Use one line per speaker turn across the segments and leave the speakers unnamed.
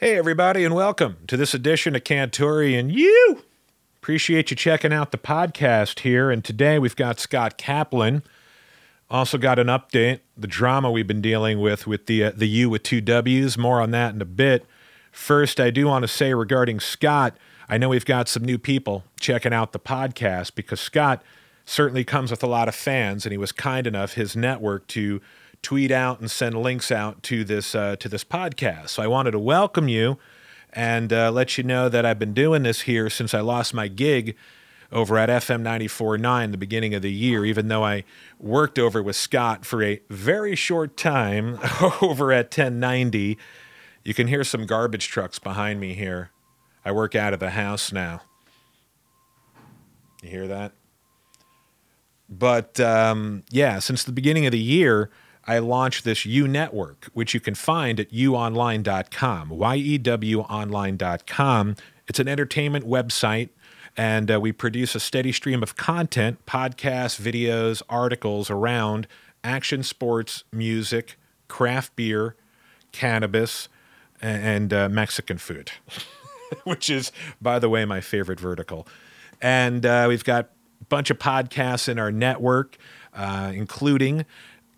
Hey, everybody, and welcome to this edition of Cantore and you. Appreciate you checking out the podcast here. And today we've got Scott Kaplan. Also got an update, the drama we've been dealing with with the uh, the U with two W's. More on that in a bit. First, I do want to say regarding Scott, I know we've got some new people checking out the podcast because Scott certainly comes with a lot of fans, and he was kind enough his network to tweet out and send links out to this uh, to this podcast. So I wanted to welcome you and uh, let you know that I've been doing this here since I lost my gig over at FM 94.9 the beginning of the year, even though I worked over with Scott for a very short time over at 1090. You can hear some garbage trucks behind me here. I work out of the house now. You hear that? But um, yeah, since the beginning of the year, I launched this U Network, which you can find at uonline.com, Y-E-W online.com. It's an entertainment website, and uh, we produce a steady stream of content, podcasts, videos, articles around action sports, music, craft beer, cannabis, and uh, Mexican food, which is, by the way, my favorite vertical. And uh, we've got a bunch of podcasts in our network, uh, including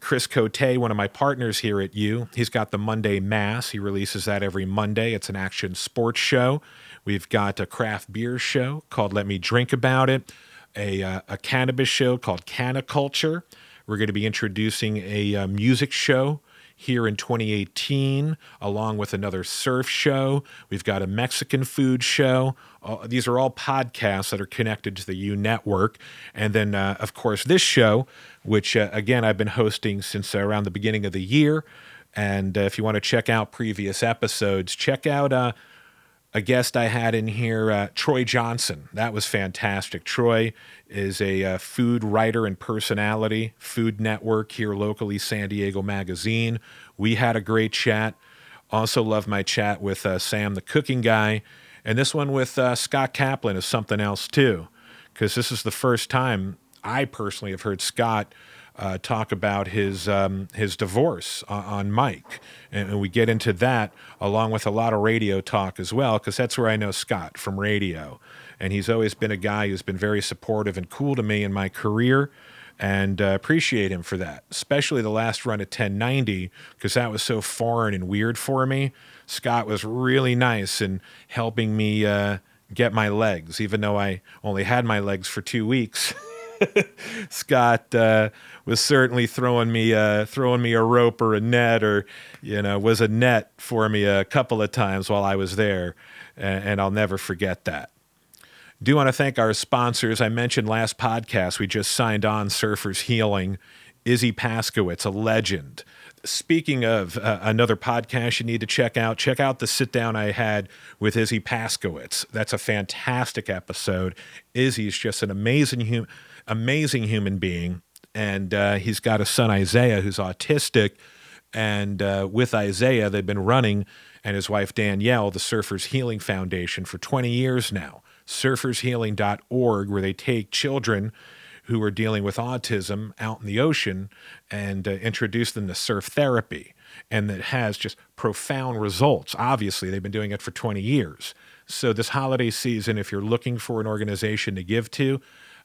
Chris Cote, one of my partners here at U, he's got the Monday Mass. He releases that every Monday. It's an action sports show. We've got a craft beer show called Let Me Drink About It, a, uh, a cannabis show called Cannaculture. We're going to be introducing a uh, music show here in 2018, along with another surf show. We've got a Mexican food show. Uh, these are all podcasts that are connected to the U Network. And then, uh, of course, this show, which, uh, again, I've been hosting since around the beginning of the year. And uh, if you want to check out previous episodes, check out uh, a guest I had in here, uh, Troy Johnson. That was fantastic. Troy is a uh, food writer and personality, Food Network here locally, San Diego Magazine. We had a great chat. Also, love my chat with uh, Sam, the cooking guy. And this one with uh, Scott Kaplan is something else too, because this is the first time I personally have heard Scott uh, talk about his um, his divorce on, on mic, and, and, we get into that along with a lot of radio talk as well, because that's where I know Scott from radio, and he's always been a guy who's been very supportive and cool to me in my career. And uh, appreciate him for that, especially the last run at 1090, because that was so foreign and weird for me. Scott was really nice in helping me uh, get my legs, even though I only had my legs for two weeks. Scott uh, was certainly throwing me uh, throwing me a rope or a net or you know was a net for me a couple of times while I was there, and, and I'll never forget that. Do want to thank our sponsors. I mentioned last podcast we just signed on Surfers Healing. Izzy Paskowitz, a legend. Speaking of uh, another podcast you need to check out, check out the sit down I had with Izzy Paskowitz. That's a fantastic episode. Izzy's just an amazing human amazing human being. And uh, he's got a son, Isaiah, who's autistic. And uh, with Isaiah, they've been running, and his wife, Danielle, the Surfers Healing Foundation for 20 years now. Surfershealing.org, where they take children who are dealing with autism out in the ocean and uh, introduce them to surf therapy. And that has just profound results. Obviously, they've been doing it for 20 years. So, this holiday season, if you're looking for an organization to give to,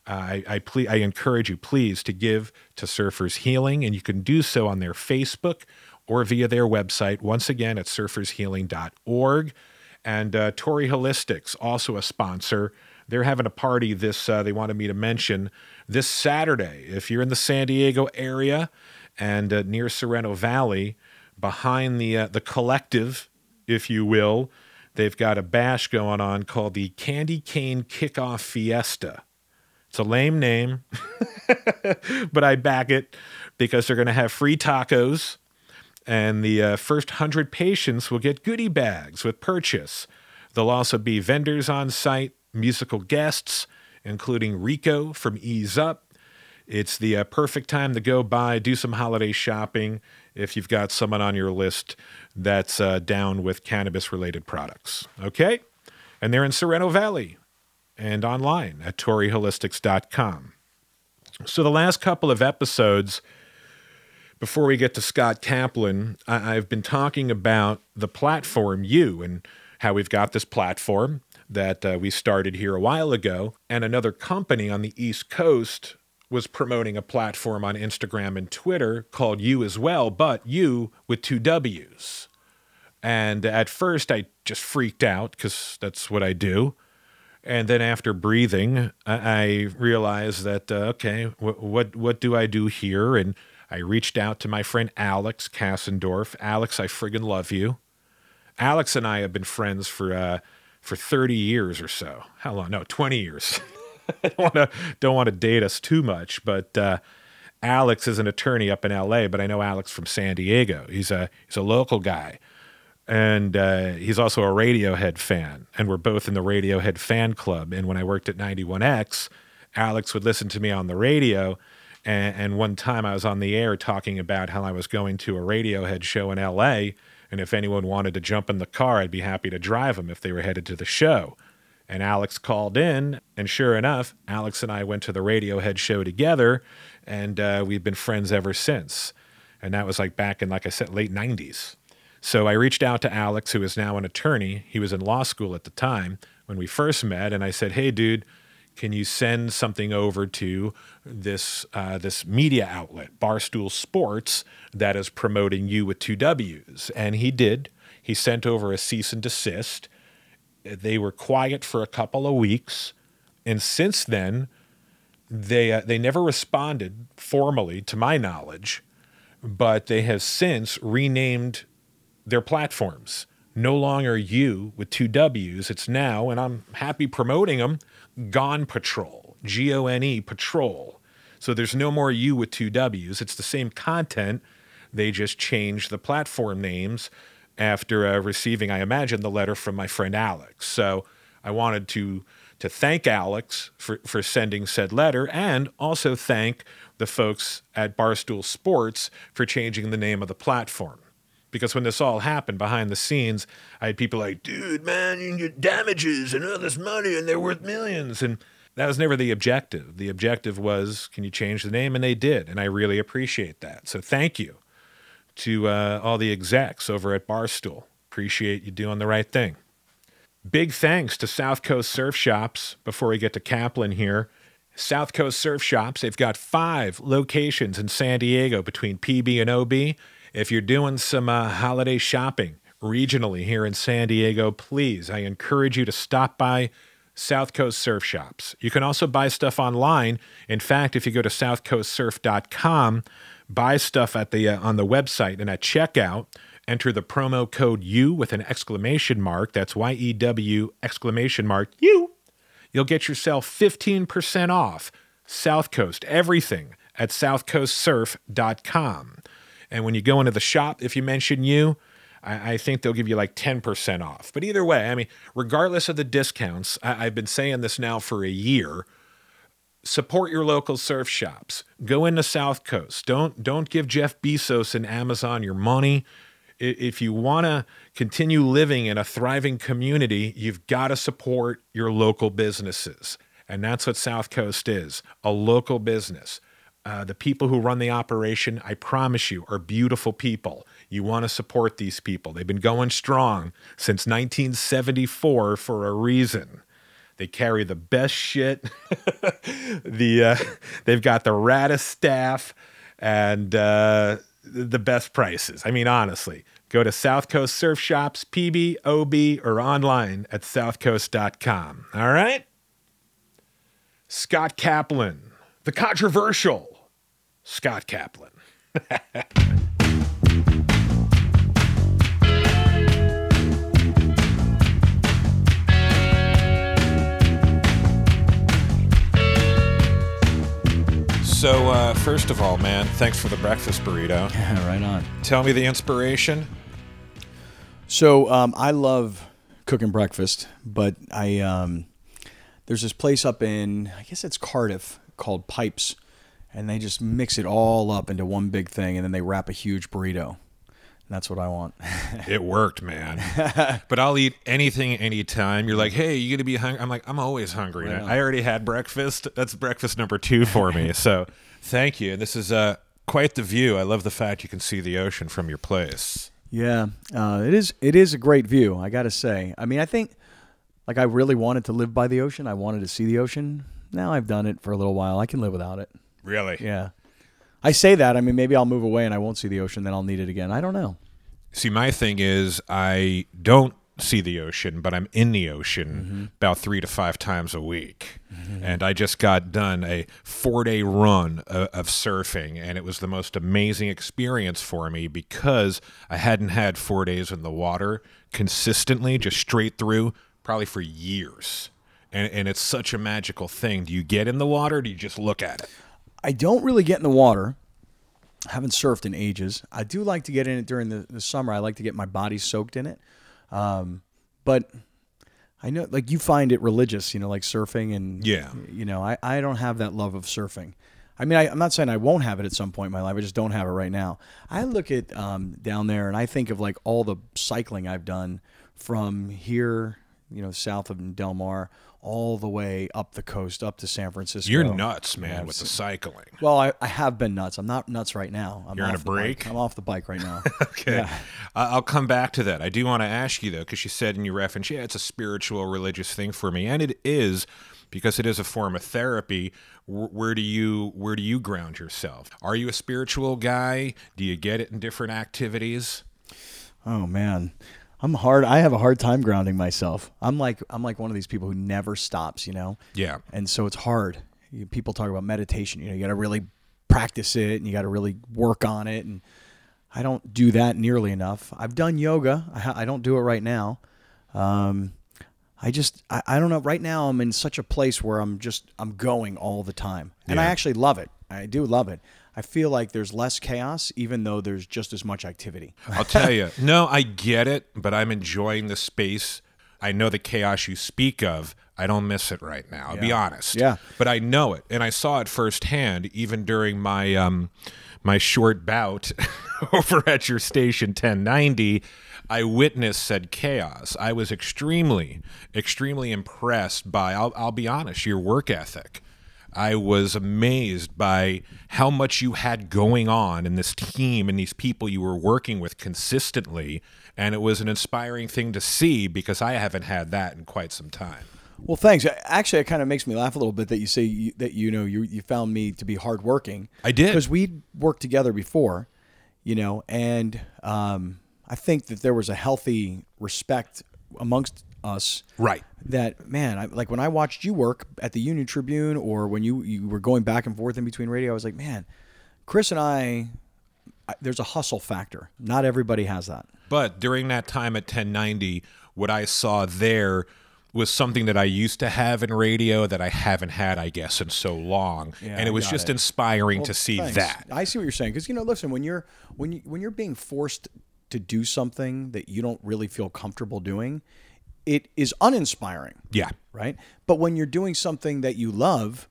I, I, ple- I encourage you, please, to give to Surfers Healing, and you can do so on their Facebook or via their website. Once again, at surfershealing.org. And uh, Torrey Holistics, also a sponsor. They're having a party this, uh, they wanted me to mention, this Saturday. If you're in the San Diego area and uh, near Sorrento Valley, behind the, uh, the collective, if you will, they've got a bash going on called the Candy Cane Kickoff Fiesta. It's a lame name, but I back it because they're going to have free tacos, and the uh, first 100 patients will get goodie bags with purchase. There'll also be vendors on site, musical guests, including Rico from Ease Up. It's the uh, perfect time to go by, do some holiday shopping if you've got someone on your list that's uh, down with cannabis related products. Okay? And they're in Sorrento Valley, and online at torreyholistics.com. So, the last couple of episodes, before we get to Scott Kaplan, I- I've been talking about the platform you and how we've got this platform that uh, we started here a while ago, and another company on the East Coast was promoting a platform on Instagram and Twitter called You as well, but you with two W's. And at first, I just freaked out because that's what I do. And then after breathing, I, I realized that uh, okay, wh- what what do I do here? And I reached out to my friend Alex Kassendorf. Alex, I friggin' love you. Alex and I have been friends for uh, for 30 years or so. How long? No, 20 years. I don't want to don't want to date us too much, but uh, Alex is an attorney up in L.A. But I know Alex from San Diego. He's a he's a local guy, and uh, he's also a Radiohead fan. And we're both in the Radiohead fan club. And when I worked at 91X, Alex would listen to me on the radio. And, and one time I was on the air talking about how I was going to a Radiohead show in L.A. And if anyone wanted to jump in the car, I'd be happy to drive them if they were headed to the show. And Alex called in, and sure enough, Alex and I went to the Radiohead show together, and uh, we've been friends ever since. And that was like back in, like I said, late 90s. So I reached out to Alex, who is now an attorney. He was in law school at the time when we first met, and I said, "Hey, dude, can you send something over to this uh, this media outlet, Barstool Sports, that is promoting you with two W's?" And he did. He sent over a cease and desist. They were quiet for a couple of weeks, and since then, they uh, they never responded formally, to my knowledge, but they have since renamed their platforms. No longer you with two W's. It's now, and I'm happy promoting them, Gone Patrol, G O N E Patrol. So there's no more you with two W's. It's the same content. They just changed the platform names after uh, receiving, I imagine, the letter from my friend Alex. So I wanted to to thank Alex for, for sending said letter and also thank the folks at Barstool Sports for changing the name of the platform. Because when this all happened behind the scenes, I had people like, dude, man, you get damages and all this money and they're worth millions. And that was never the objective. The objective was, can you change the name? And they did. And I really appreciate that. So thank you to uh, all the execs over at Barstool. Appreciate you doing the right thing. Big thanks to South Coast Surf Shops before we get to Kaplan here. South Coast Surf Shops, they've got five locations in San Diego between PB and OB. If you're doing some uh, holiday shopping regionally here in San Diego, please, I encourage you to stop by South Coast Surf Shops. You can also buy stuff online. In fact, if you go to southcoastsurf.com, buy stuff at the uh, on the website and at checkout, enter the promo code U with an exclamation mark. That's Y E W exclamation mark U. You'll get yourself 15% off South Coast, everything at southcoastsurf.com. And when you go into the shop, if you mention you, I, I think they'll give you like 10% off. But either way, I mean, regardless of the discounts, I, I've been saying this now for a year support your local surf shops. Go into South Coast. Don't don't give Jeff Bezos and Amazon your money. If you want to continue living in a thriving community, you've got to support your local businesses. And that's what South Coast is a local business. Uh, the people who run the operation, I promise you, are beautiful people. You want to support these people. They've been going strong since 1974 for a reason. They carry the best shit. the uh, they've got the raddest staff and uh, the best prices. I mean, honestly, go to South Coast Surf Shops, PB, OB, or online at southcoast.com. All right. Scott Kaplan, the controversial Scott Kaplan. So, uh, first of all, man, thanks for the breakfast burrito.
Yeah, right on.
Tell me the inspiration.
So um, I love cooking breakfast, but I um, there's this place up in I guess it's Cardiff called Pipes, and they just mix it all up into one big thing, and then they wrap a huge burrito. That's what I want.
It worked, man. but I'll eat anything anytime. You're like, hey, you gonna be hungry? I'm like, I'm always hungry.
Right.
I already had breakfast. That's breakfast number two for me. so thank you. And this is uh Quite the view. I love the fact you can see the ocean from your place.
Yeah, uh, it is. It is a great view. I got to say. I mean, I think like I really wanted to live by the ocean. I wanted to see the ocean. Now I've done it for a little while. I can live without it.
Really?
Yeah. I say that. I mean, maybe I'll move away and I won't see the ocean. Then I'll need it again. I don't know.
See, my thing is, I don't see the ocean, but I'm in the ocean mm-hmm. about three to five times a week. Mm-hmm. And I just got done a four day run of, of surfing, and it was the most amazing experience for me because I hadn't had four days in the water consistently, just straight through, probably for years. And, and it's such a magical thing. Do you get in the water? Or do you just look at it?
I don't really get in the water. I haven't surfed in ages. I do like to get in it during the, the summer. I like to get my body soaked in it. Um, but I know, like, you find it religious, you know, like surfing. And,
Yeah.
you know, I, I don't have that love of surfing. I mean, I, I'm not saying I won't have it at some point in my life. I just don't have it right now. I look at um, down there and I think of like all the cycling I've done from here, you know, south of Del Mar, all the way up the coast, up to San Francisco.
You're nuts, man, with the cycling.
well, I, I have been nuts. I'm not nuts right now. I'm
You're on a
the bike.
break?
I'm off the bike right now.
Okay.
Yeah.
I- I'll come back to that. I do want to ask you, though, because you said in your reference, yeah, it's a spiritual, religious thing for me. And it is because it is a form of therapy. Where do you where do you ground yourself? Are you a spiritual guy? Do you get it in different activities?
Oh man, I'm hard. I have a hard time grounding myself. I'm like I'm like one of these people who never stops. You know.
Yeah.
And so it's hard. You, people talk about meditation. You know, you got to really practice it, and you got to really work on it. And I don't do that nearly enough. I've done yoga. I, ha- I don't do it right now. Um, I just I, I don't know. Right now, I'm in such a place where I'm just I'm going all the time, and I actually love it. I do love it. I feel like there's less chaos, even though there's just as much activity.
I'll tell you. No, I get it, but I'm enjoying the space. I know the chaos you speak of. I don't miss it right now. I'll be honest.
Yeah.
But I know it, and I saw it firsthand, even during my um, my short bout over at your station 1090. I witnessed said chaos. I was extremely, extremely impressed by. I'll, I'll be honest, your work ethic. I was amazed by how much you had going on in this team and these people you were working with consistently. And it was an inspiring thing to see because I haven't had that in quite some time.
Well, thanks. Actually, it kind of makes me laugh a little bit that you say you, that you know you you found me to be hardworking.
I did.
because we'd worked together before, you know, and um, I think that there was a healthy respect amongst us.
Right.
That man, I, like when I watched you work at the Union Tribune, or when you you were going back and forth in between radio, I was like, man, Chris and I, I there's a hustle factor. Not everybody has that.
But during that time at 1090, what I saw there was something that I used to have in radio that I haven't had, I guess, in so long.
Yeah,
and it was just
it.
inspiring to see
Thanks.
that.
I see what you're saying because you know, listen, when you're when you when you're being forced to do something that you don't really feel comfortable doing, it is uninspiring,
Yeah.
right? But when you're doing something that you love,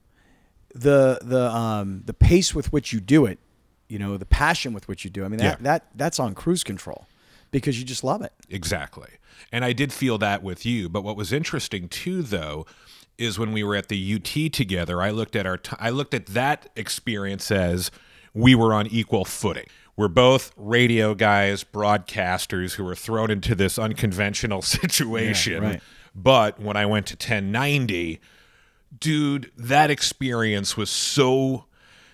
the the um the pace with which you do it, you know, the passion with which you do. I mean, that
Yeah.
that that's on cruise control because you just love it.
Exactly. And I did feel that with you. But what was interesting too, though, is when we were at the UT together, I looked at our t- I looked at that experience as we were on equal footing. We're both radio guys, broadcasters who were thrown into this unconventional situation.
right.
But when I went to 1090, dude, that experience was so.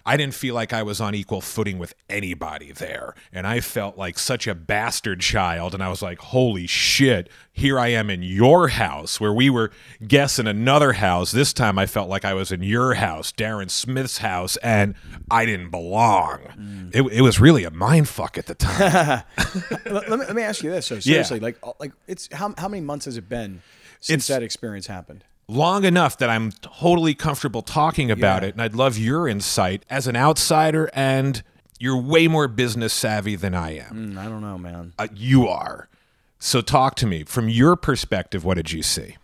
I didn't feel like I was on equal footing with anybody there. And I felt like such a bastard child. And I was like, holy shit, here I am in your house where we were guests in another house. This time I felt like I was in your house, Darren Smith's house, and I didn't belong. Mm. It, it was really a mind fuck at the time.
let, me, let me ask you this. So seriously, like uh, like it's how how many months has it been since
It's-
that experience happened?
Long enough that I'm totally comfortable talking about
Yeah.
it. And I'd love your insight as an outsider, and you're way more business savvy than I am.
Mm, I don't know, man.
Uh, you are. So talk to me. From your perspective, what did you see?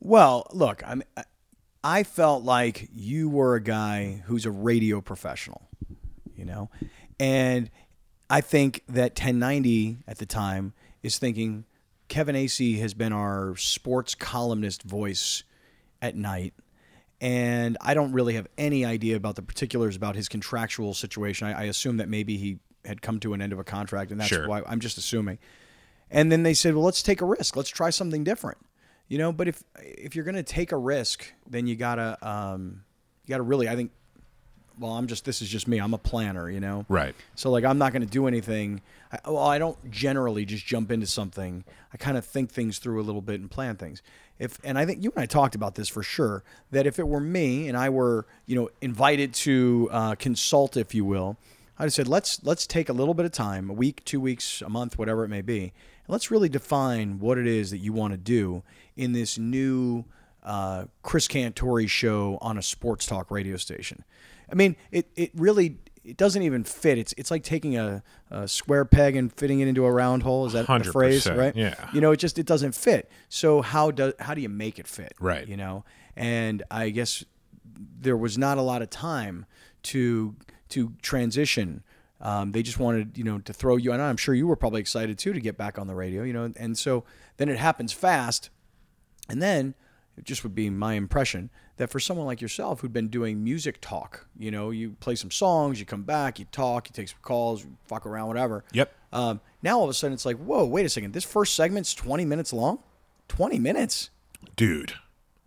Well, look, I'm, I- I felt like you were a guy who's a radio professional, you know, and I think that 1090 at the time is thinking Kevin Acee has been our sports columnist voice at night, and I don't really have any idea about the particulars about his contractual situation. I, I assume that maybe he had come to an end of a contract, and that's
Sure.
why I'm just assuming. And then they said, "Well, let's take a risk. Let's try something different." You know, but if if you're going to take a risk, then you gotta um, you gotta really. I think. Well, I'm just. This is just me. I'm a planner. You know.
Right.
So like, I'm not going to do anything. I, well, I don't generally just jump into something. I kind of think things through a little bit and plan things. If and I think you and I talked about this for sure. That if it were me and I were, you know, invited to uh, consult, if you will, I'd have said let's let's take a little bit of time, a week, two weeks, a month, whatever it may be, and let's really define what it is that you want to do in this new uh, Chris Cantore show on a sports talk radio station. I mean, it it really it doesn't even fit. It's it's like taking a, a square peg and fitting it into a round hole. Is that the phrase, right?
yeah.
You know, it just it doesn't fit. So how do how do you make it fit?
Right.
You know, and I guess there was not a lot of time to to transition. Um, they just wanted, you know, to throw you, and I'm sure you were probably excited too to get back on the radio, you know, and so then it happens fast, and then it just would be my impression that for someone like yourself who'd been doing music talk, you know, you play some songs, you come back, you talk, you take some calls, you fuck around, whatever.
Yep.
Um, now all of a sudden it's like, whoa, wait a second, this first segment's 20 minutes long. 20 minutes.
Dude,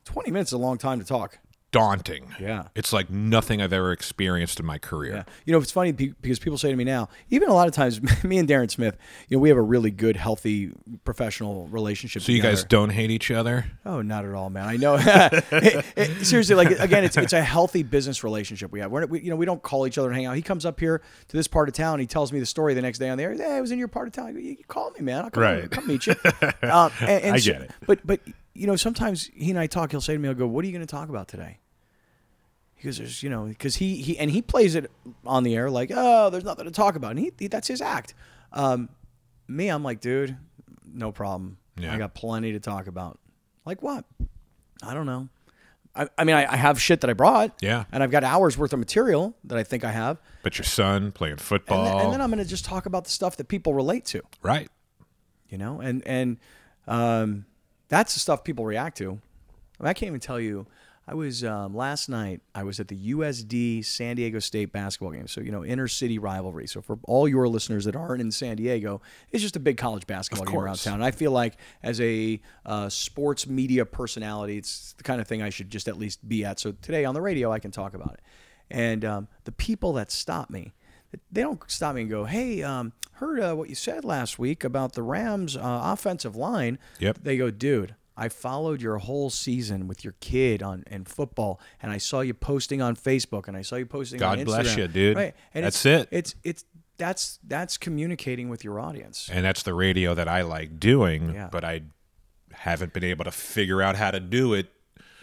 20 minutes is a long time to talk.
Daunting.
Yeah.
It's like nothing I've ever experienced in my career.
Yeah. You know, it's funny because people say to me now, even a lot of times, me and Darren Smith, you know, we have a really good, healthy, professional relationship.
So you guys don't hate each other?
Oh, not at all, man. I know. It- it- seriously, like again, it's it's a healthy business relationship we have. We're, we, you know, we don't call each other and hang out. He comes up here to this part of town. He tells me the story the next day on the air. Hey, I was in your part of town. Go, you, you call me, man. I'll come,
Right.
come meet you. Um, and, and
I
so-
get it.
But but you know, sometimes he and I talk. He'll say to me, "I'll go, what are you going to talk about today?" He goes, "There's you know, because he he and he plays it on the air like, oh, there's nothing to talk about, and he, he that's his act. Um, me, I'm like, dude, no problem.
Yeah.
I got plenty to talk about. Like what? I don't know. I, I mean, I, I have shit that I brought.
Yeah.
And I've got hours worth of material that I think I have.
But your son playing
And,
football.
then, and then I'm going to just talk about the stuff that people relate to,
right.
you know? And, and um, that's the stuff people react to. I, mean, I can't even tell you. I was um, last night. I was at the USD San Diego State basketball game. So you know, inner city rivalry. So for all your listeners that aren't in San Diego, it's just a big college basketball game around town. And I feel like as a uh, sports media personality, it's the kind of thing I should just at least be at. So today on the radio, I can talk about it. And um, the people that stop me, they don't stop me and go, "Hey, um, heard uh, what you said last week about the Rams' uh, offensive line."
Yep.
They go, "Dude, I followed your whole season with your kid on in football, and I saw you posting on Facebook, and I saw you posting on
God
Instagram."
bless you, dude.
Right, and
That's
it's,
it.
It's it's that's that's communicating with your audience.
And that's the radio that I like doing,
Yeah.
but I haven't been able to figure out how to do it.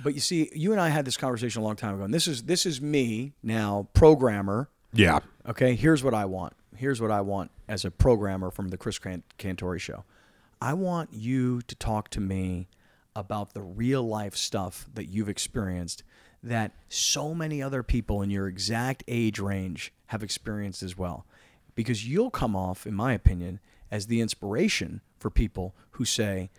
But you see, you and I had this conversation a long time ago, and this is this is me now, programmer.
Yeah.
Okay, here's what I want. Here's what I want as a programmer from the Chris Cantore show. I want you to talk to me about the real life stuff that you've experienced that so many other people in your exact age range have experienced as well. Because you'll come off, in my opinion, as the inspiration for people who say,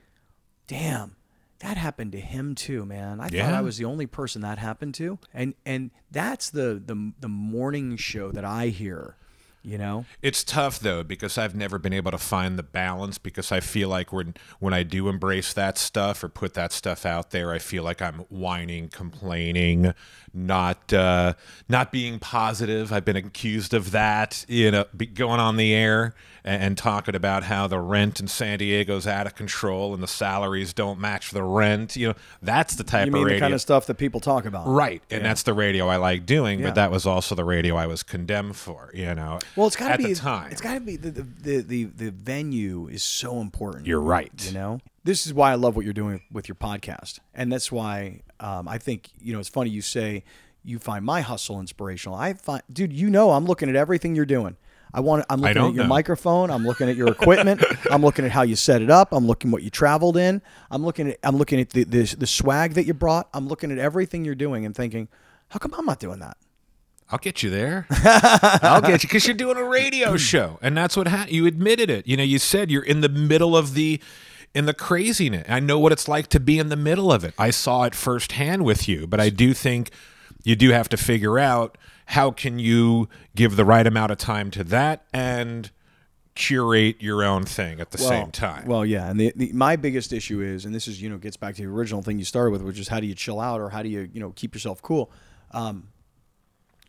damn that happened to him too man. I thought i was the only person that happened to. And and that's the the, the morning show that i hear you know
It's tough though because I've never been able to find the balance because I feel like when when I do embrace that stuff or put that stuff out there, I feel like I'm whining, complaining, not uh, not being positive. I've been accused of that, you know, be going on the air and, and talking about how the rent in San Diego's out of control and the salaries don't match the rent. You know, that's the type
you
of radio.
the kind of stuff that people talk about
Right, and that's the radio I like doing,
Yeah.
but that was also the radio I was condemned for. You know,
well it's got to be
the time.
it's got to be the, the the the venue is so important
You're right.
you know this is why i love what you're doing with your podcast and that's why um, i think you know it's funny you say you find my hustle inspirational i find dude you know i'm looking at everything you're doing I want. I'm looking at your
know.
microphone. I'm looking at your equipment. I'm looking at how you set it up. I'm looking what you traveled in. I'm looking at. I'm looking at the, the the swag that you brought. I'm looking at everything you're doing and thinking, how come I'm not doing that?
I'll get you there. I'll get you because you're doing a radio show, and that's what ha- you admitted it. You know, you said you're in the middle of the in the craziness. I know what it's like to be in the middle of it. I saw it firsthand with you, but I do think you do have to figure out how can you give the right amount of time to that and curate your own thing at the same time.
Well, yeah, and the, the my biggest issue is, and this is you know gets back to the original thing you started with, which is how do you chill out or how do you you know keep yourself cool. Um,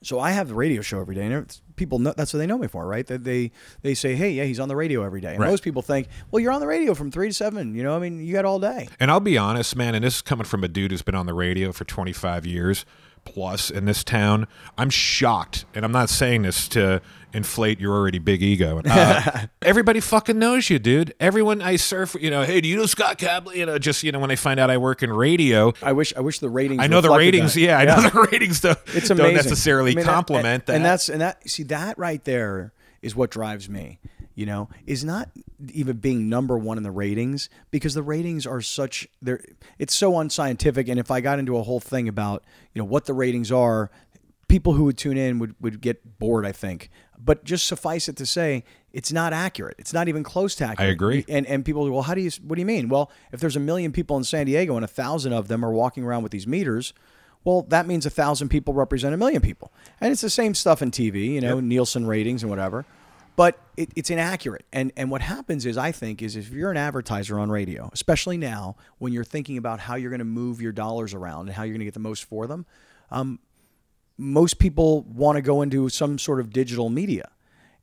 so I have the radio show every day, and people know that's what they know me for, right? That they they say, hey, yeah, he's on the radio every day. And
Right.
most people think, well, you're on the radio from three to seven. You know, I mean, you got all day.
And I'll be honest, man, and this is coming from a dude who's been on the radio for 25 years plus in this town. I'm shocked, and I'm not saying this to inflate your already big ego. Uh, everybody fucking knows you, dude. Everyone I surf, you know, hey, do you know Scott Cabley? You know, just you know, when they find out I work in radio,
I wish I wish the ratings.
I know the ratings.
that.
Yeah, I know the ratings don't,
it's
don't necessarily
I mean,
compliment
and,
that.
And that's and that see that right there is what drives me. You know, is not even being number one in the ratings because the ratings are such they're it's so unscientific. And if I got into a whole thing about you know what the ratings are, people who would tune in would would get bored. I think. But just suffice it to say, it's not accurate. It's not even close to accurate.
agree.
And and people well, how do you? What do you mean? Well, if there's a million people in San Diego and a thousand of them are walking around with these meters, well, that means a thousand people represent a million people, and it's the same stuff in TV, you know, Nielsen ratings and whatever. But it, it's inaccurate, and and what happens is, I think, is if you're an advertiser on radio, especially now when you're thinking about how you're going to move your dollars around and how you're going to get the most for them, most people want to go into some sort of digital media.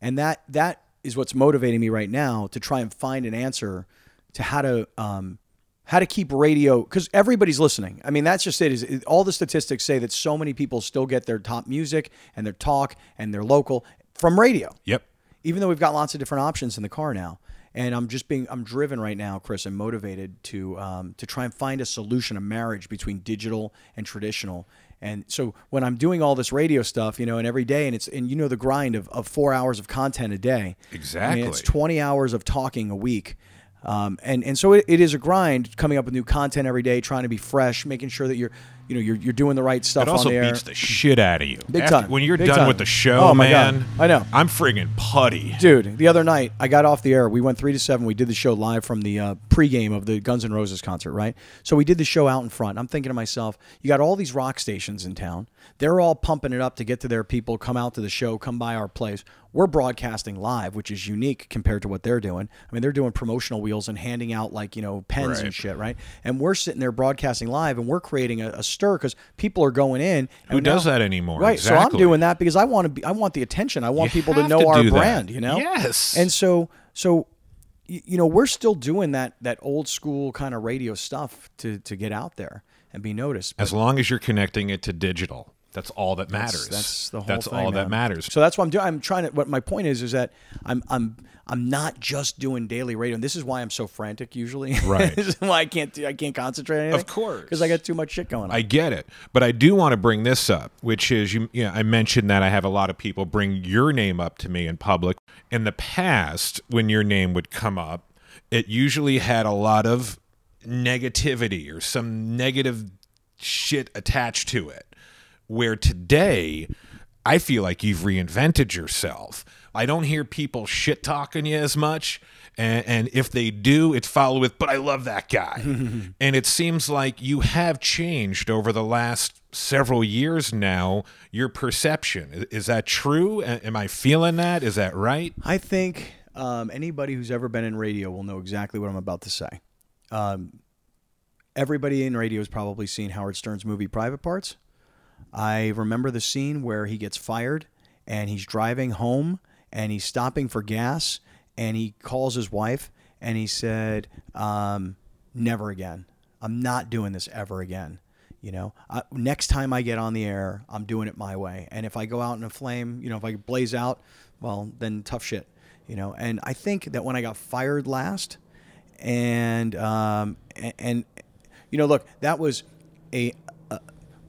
And that that is what's motivating me right now to try and find an answer to how to um, how to keep radio because everybody's listening. I mean that's just it is all the statistics say that so many people still get their top music and their talk and their local from radio.
Yep.
Even though we've got lots of different options in the car now and i'm just being i'm driven right now chris and motivated to um, to try and find a solution a marriage between digital and traditional. And so when i'm doing all this radio stuff you know and every day and it's and you know the grind of, of four hours of content a day. I mean, it's 20 hours of talking a week. Um, and and so it, it is a grind coming up with new content every day trying to be fresh making sure that you're you know you're, you're doing the right stuff
It also
on the air
beats the shit out of you.
Big
After-
time.
When you're
Big
done
time.
with the show,
Oh, my God. I know.
I'm friggin' putty.
Dude, the other night I got off the air. We went three to seven. We did the show live from the uh, pregame of the Guns N' Roses concert, right? So we did the show out in front. I'm thinking to myself, you got all these rock stations in town. They're all pumping it up to get to their people, come out to the show, come by our place. We're broadcasting live, which is unique compared to what they're doing. I mean, they're doing promotional wheels and handing out like you know pens and shit, right? And we're sitting there broadcasting live, and we're creating a, a stir because people are going in.
Who
and
does that anymore?
Right. So I'm doing that because I want to be. I want the attention. I want
You
people to know
to
our
do that.
brand. You know.
Yes.
And so so you know we're still doing that that old school kind of radio stuff to to get out there and be noticed. But
As long as you're connecting it to digital, that's all that matters.
that's the whole thing.
That's
thing,
all that matters.
So that's what I'm doing. I'm trying to. What my point is is that I'm I'm I'm not just doing daily radio. And this is why I'm so frantic usually.
Right.
this is why I can't do, I can't concentrate on anything.
Of course.
Because I got too much shit going on.
I get it, but I do want to bring this up, which is you. Yeah, I mentioned that I have a lot of people bring your name up to me in public. In the past, when your name would come up, it usually had a lot of negativity or some negative shit attached to it. Where today, I feel like you've reinvented yourself. I don't hear people shit talking you as much. And, and if they do, it's followed with, but I love that guy. and it seems like you have changed over the last several years now, your perception. Is, that true? Am I feeling that? Is that right?
I think um, anybody who's ever been in radio will know exactly what I'm about to say. Um, everybody in radio has probably seen Howard Stern's movie Private Parts. I remember the scene where he gets fired and he's driving home and he's stopping for gas and he calls his wife and he said, um, "Never again. I'm not doing this ever again." You know, next time I get on the air, I'm doing it my way. And if I go out in a flame, you know, if I blaze out, well, then tough shit. You know, and I think that when I got fired last, and um, and, and you know, look, that was a, a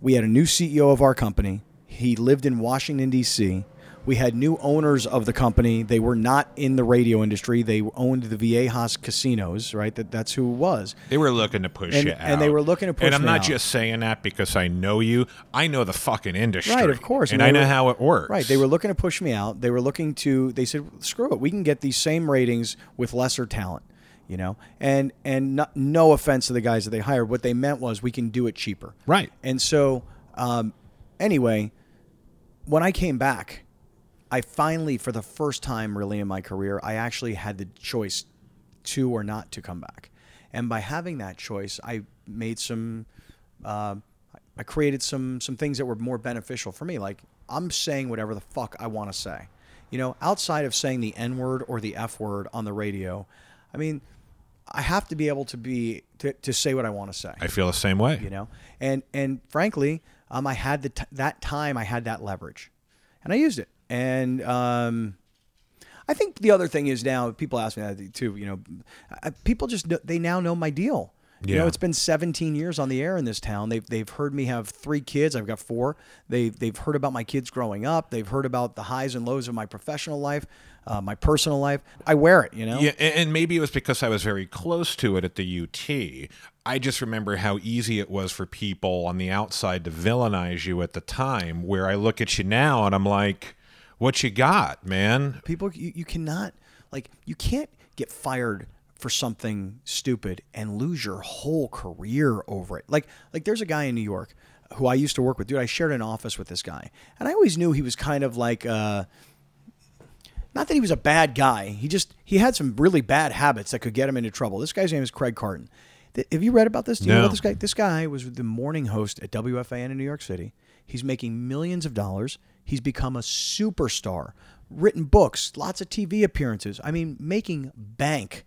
we had a new CEO of our company. He lived in Washington D.C. We had new owners of the company. They were not in the radio industry. They owned the Viejas casinos, right? That that's who it was.
They were looking to push
And-
you out.
and they were looking to push
And I'm not
out.
just saying that because I know you. I know the fucking industry.
Right, of course.
And
they
I know
were-
how it works.
Right. They were looking to push me out. They were looking to, they said, screw it. We can get these same ratings with lesser talent. You know, and and not, no offense to the guys that they hired, what they meant was we can do it cheaper.
Right.
And so, um, anyway, when I came back, I finally, for the first time really in my career, I actually had the choice to or not to come back. And by having that choice, I made some, uh, I created some some things that were more beneficial for me. Like I'm saying whatever the fuck I want to say. You know, outside of saying the N word or the F word on the radio, I mean, I have to be able to be to, to say what I want to say.
I feel the same way.
you know? And and frankly um, i had the t- that time i had that leverage. And i used it. And um, i think the other thing is now people ask me that too you know people just know, they now know my deal. You know
Yeah.
it's been 17 years on the air in this town. They've, they've heard me have three kids. I've got four. They, they've heard about my kids growing up. They've heard about the highs and lows of my professional life uh, my personal life i wear it you know
Yeah, and maybe it was because I was very close to it at the UT. I just remember how easy it was for people on the outside to villainize you at the time. Where I look at you now and I'm like, "What you got, man?"
people you, you cannot like you can't get fired for something stupid and lose your whole career over it like like there's a guy in new york who i used to work with dude i shared an office with this guy and i always knew he was kind of like uh not that he was a bad guy. He just he had some really bad habits that could get him into trouble. This guy's name is craig carton. Th- have you read about this? Do you know about this guy? This guy was the morning host at wfan in new york city. He's making millions of dollars. He's become a superstar. Written books lots of tv appearances. I mean making bank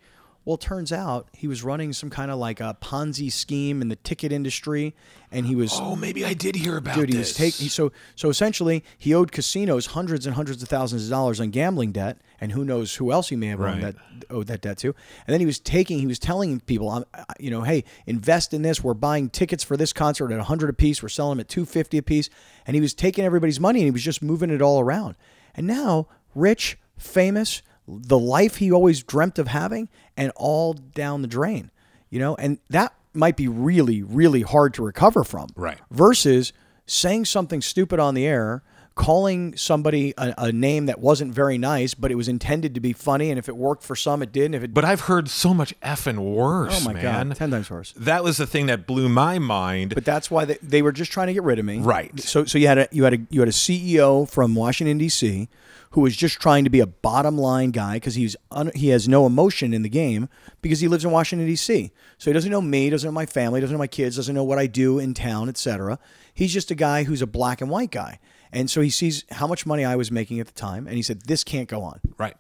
well, it turns out he was running some kind of like a Ponzi scheme in the ticket industry, and he was
Oh, maybe I did hear about
Dude, he
this.
was taking so so essentially he owed casinos hundreds and hundreds of thousands of dollars on gambling debt, and who knows who else he may have owed
Right.
that owed that debt to. And then he was taking, he was telling people, you know, hey, invest in this. We're buying tickets for this concert at hundred a piece. We're selling them at two fifty a piece. And he was taking everybody's money and he was just moving it all around. And now, rich, famous, the life he always dreamt of having, and all down the drain. You know, and that might be really, really hard to recover from
Right.
versus saying something stupid on the air, calling somebody a, a name that wasn't very nice, but it was intended to be funny, and if it worked for some, it did. If it,
But I've heard so much effing worse,
oh my
man.
god, ten times worse.
That was the thing that blew my mind.
But that's why they, they were just trying to get rid of me.
Right.
So so you had a you had a you had a CEO from Washington D.C. who was just trying to be a bottom line guy because he's un, he has no emotion in the game because he lives in Washington D.C. So he doesn't know me, doesn't know my family, doesn't know my kids, doesn't know what I do in town, etc. He's just a guy who's a black and white guy. And so he sees how much money I was making at the time, and he said, "This can't go on."
right.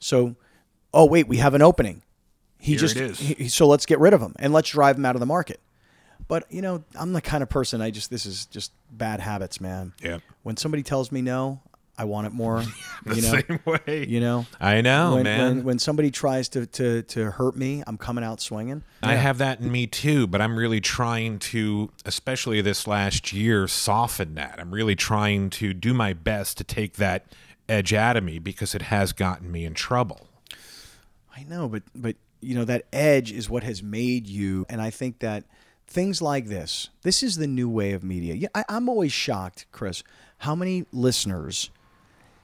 So, oh wait, we have an opening. He
Here
just
it is.
he- so let's get rid of him and let's drive him out of the market. But you know, I'm the kind of person I just this is just bad habits, man.
Yeah.
When somebody tells me no, I want it more.
The
you know,
same way.
you know.
I know,
when,
man.
When, when somebody tries to, to to hurt me, I'm coming out swinging.
I have that in me too, but I'm really trying to, especially this last year, soften that. I'm really trying to do my best to take that edge out of me because it has gotten me in trouble.
I know, but but you know that edge is what has made you, and I think that things like this, this is the new way of media. Yeah, I, I'm always shocked, Chris, how many listeners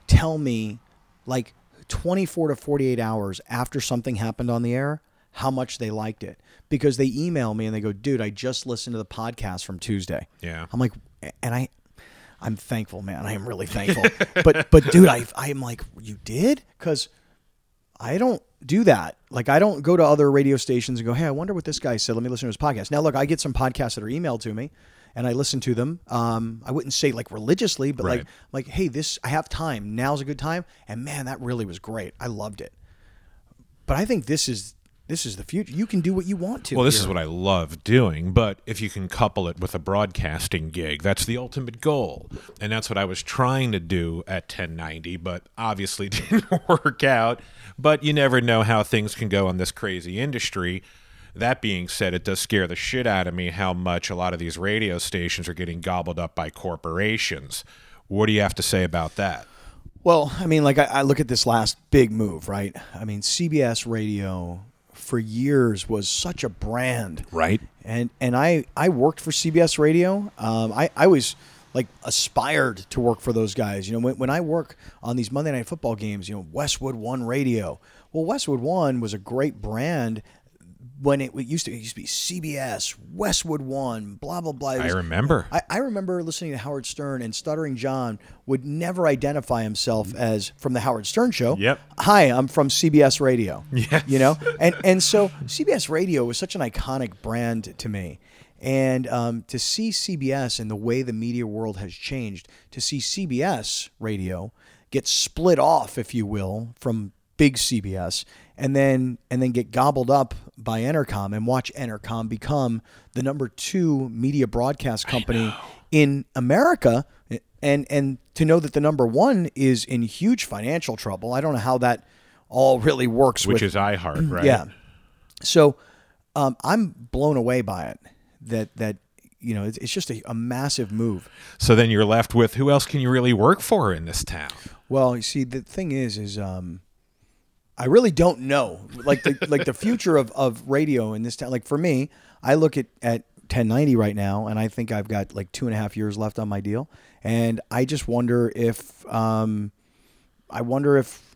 tell me, like 24 to 48 hours after something happened on the air, how much they liked it because they email me and they go, "Dude, I just listened to the podcast from Tuesday."
Yeah.
I'm like, and I. I'm thankful, man. I am really thankful. but but dude, I I'm like, you did? Because I don't do that. Like I don't go to other radio stations and go, "Hey, I wonder what this guy said. Let me listen to his podcast." Now, look, I get some podcasts that are emailed to me, and I listen to them. Um, I wouldn't say like religiously, but like
Right.
like, "Hey, this I have time. Now's a good time." And man, that really was great. I loved it. But I think this is this is the future. You can do what you want to.
Well, this
here.
is what I love doing, but if you can couple it with a broadcasting gig, that's the ultimate goal. And that's what I was trying to do at 1090, but obviously didn't work out. But you never know how things can go in this crazy industry. That being said, it does scare the shit out of me how much a lot of these radio stations are getting gobbled up by corporations. What do you have to say about that?
Well, I mean, like I, I look at this last big move, right? I mean, CBS Radio for years was such a brand,
Right?
and and I I worked for CBS Radio. Um, I I was like aspired to work for those guys. You know, when, when I work on these Monday Night Football games, you know, Westwood One Radio. Well, Westwood One was a great brand when it used to it used to be CBS, Westwood One, blah blah blah. It
I remember.
I, I remember listening to Howard Stern and Stuttering John would never identify himself as from the Howard Stern show.
Yep.
Hi, I'm from CBS Radio.
Yes.
You know, and and so CBS Radio was such an iconic brand to me, and um, to see CBS and the way the media world has changed, to see CBS Radio get split off, if you will, from big CBS, and then and then get gobbled up by Entercom and watch Entercom become the number two media broadcast company in America, and and to know that the number one is in huge financial trouble. I don't know how that all really works
which
with
is iHeart, right?
yeah. So um, I'm blown away by it. That that you know it's, it's just a, a massive move.
So then you're left with who else can you really work for in this town?
Well, you see, the thing is, is um, I really don't know. Like the like the future of, of radio in this town. Like for me, I look at at 1090 right now, and I think I've got like two and a half years left on my deal, and I just wonder if um, I wonder if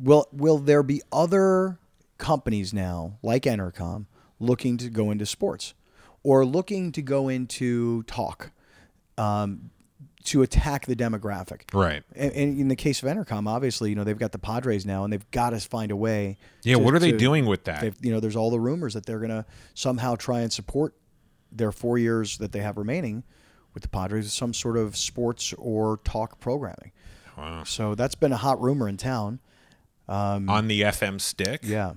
will will there be other companies now like Entercom looking to go into sports or looking to go into talk um, to attack the demographic
Right.
and, and in the case of Entercom, obviously, you know they've got the Padres now, and they've got to find a way.
Yeah,
to-
what are they
to-
doing with that?
You know, there's all the rumors that they're going to somehow try and support their four years that they have remaining with the Padres with some sort of sports or talk programming.
Wow.
So that's been a hot rumor in town.
Um, On the FM stick.
Yeah,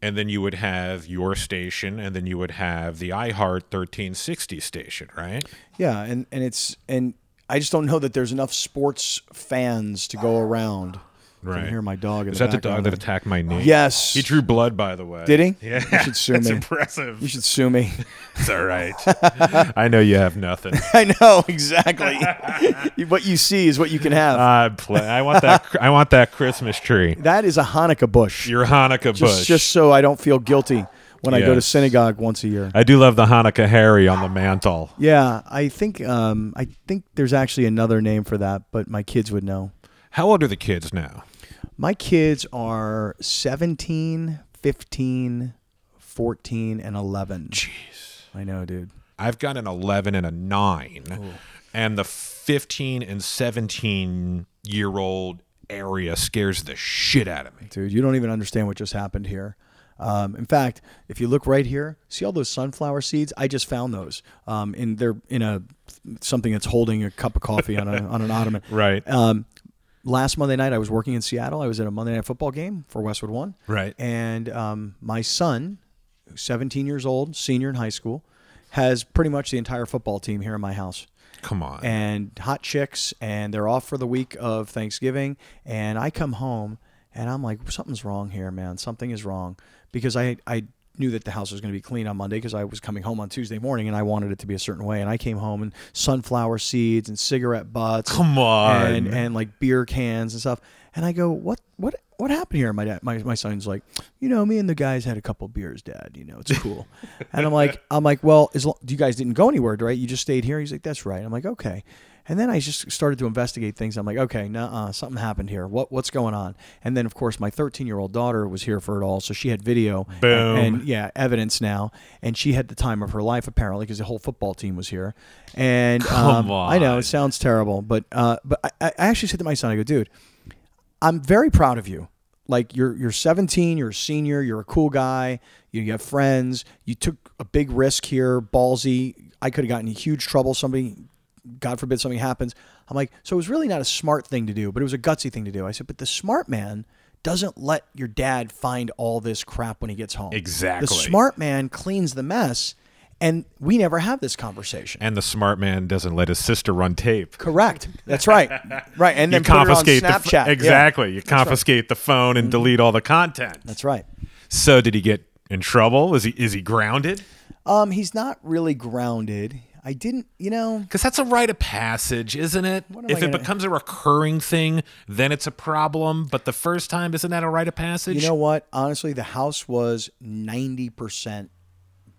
And then you would have your station, and then you would have the iHeart 1360 station, right?
yeah, and and it's and I just don't know that there's enough sports fans to go around. I
Right.
can hear my dog. In
Is
the
that the dog
background
that attacked my knee?
Yes.
He drew blood, by the way.
Did he?
Yeah.
You should sue
That's
me.
impressive.
You should sue me.
It's all right. I know you have nothing.
I know exactly. what you see is what you can have.
Uh, I play. I want that. I want that Christmas tree.
that is a Hanukkah bush.
Your Hanukkah
just,
bush.
just so I don't feel guilty when I go to synagogue once a year.
I do love the Hanukkah Harry on the mantle.
Yeah, I think um, I think there's actually another name for that, but my kids would know.
How old are the kids now?
My kids are 17, 15, 14, and 11.
Jeez.
I know, dude.
I've got an 11 and a 9. And the 15 and 17 year old area scares the shit out of me.
Dude, you don't even understand what just happened here. Um, in fact, if you look right here, see all those sunflower seeds? I just found those. Um, in they're in a something that's holding a cup of coffee on a on an ottoman.
Right.
Um, last Monday night, I was working in Seattle. I was at a Monday night football game for Westwood One.
Right.
And um, my son, who's 17 years old, senior in high school, has pretty much the entire football team here in my house
Come on.
and hot chicks, and they're off for the week of Thanksgiving. And I come home, and I'm like, something's wrong here, man. Something is wrong because I I knew that the house was going to be clean on Monday because I was coming home on Tuesday morning, and I wanted it to be a certain way. And I came home and sunflower seeds and cigarette butts,
Come on.
and and like beer cans and stuff. And I go, what what what happened here? My dad, my, my son's like, you know, me and the guys had a couple beers, Dad. You know, it's cool. and I'm like, I'm like, well, as long, you guys didn't go anywhere, right? You just stayed here. He's like, that's right. I'm like, okay. And then I just started to investigate things. I'm like, okay, nah, something happened here. What what's going on? And then of course my 13 year old daughter was here for it all, so she had video
Boom.
and, and yeah, evidence now. And she had the time of her life apparently because the whole football team was here. And um, I know it sounds terrible, but uh, but I, I actually said to my son, I go, dude, I'm very proud of you. Like you're you're 17, you're a senior, you're a cool guy, you, you have friends, you took a big risk here, ballsy. I could have gotten in huge trouble. Somebody, God forbid, something happens. I'm like, so it was really not a smart thing to do, but it was a gutsy thing to do. I said, but the smart man doesn't let your dad find all this crap when he gets home.
Exactly.
The smart man cleans the mess, and we never have this conversation.
and the smart man doesn't let his sister run tape.
Correct. That's right. Right. And
You
then put it on
confiscate the
Snapchat. Yeah.
exactly. You confiscate the phone and delete all the content.
That's right.
So did he get in trouble? Is he is he grounded?
Um, he's not really grounded. I didn't, you know,
Because that's a rite of passage, isn't it? If it
gonna-
becomes a recurring thing, then it's a problem. But the first time, isn't that a rite of passage?
you know what? Honestly, the house was ninety percent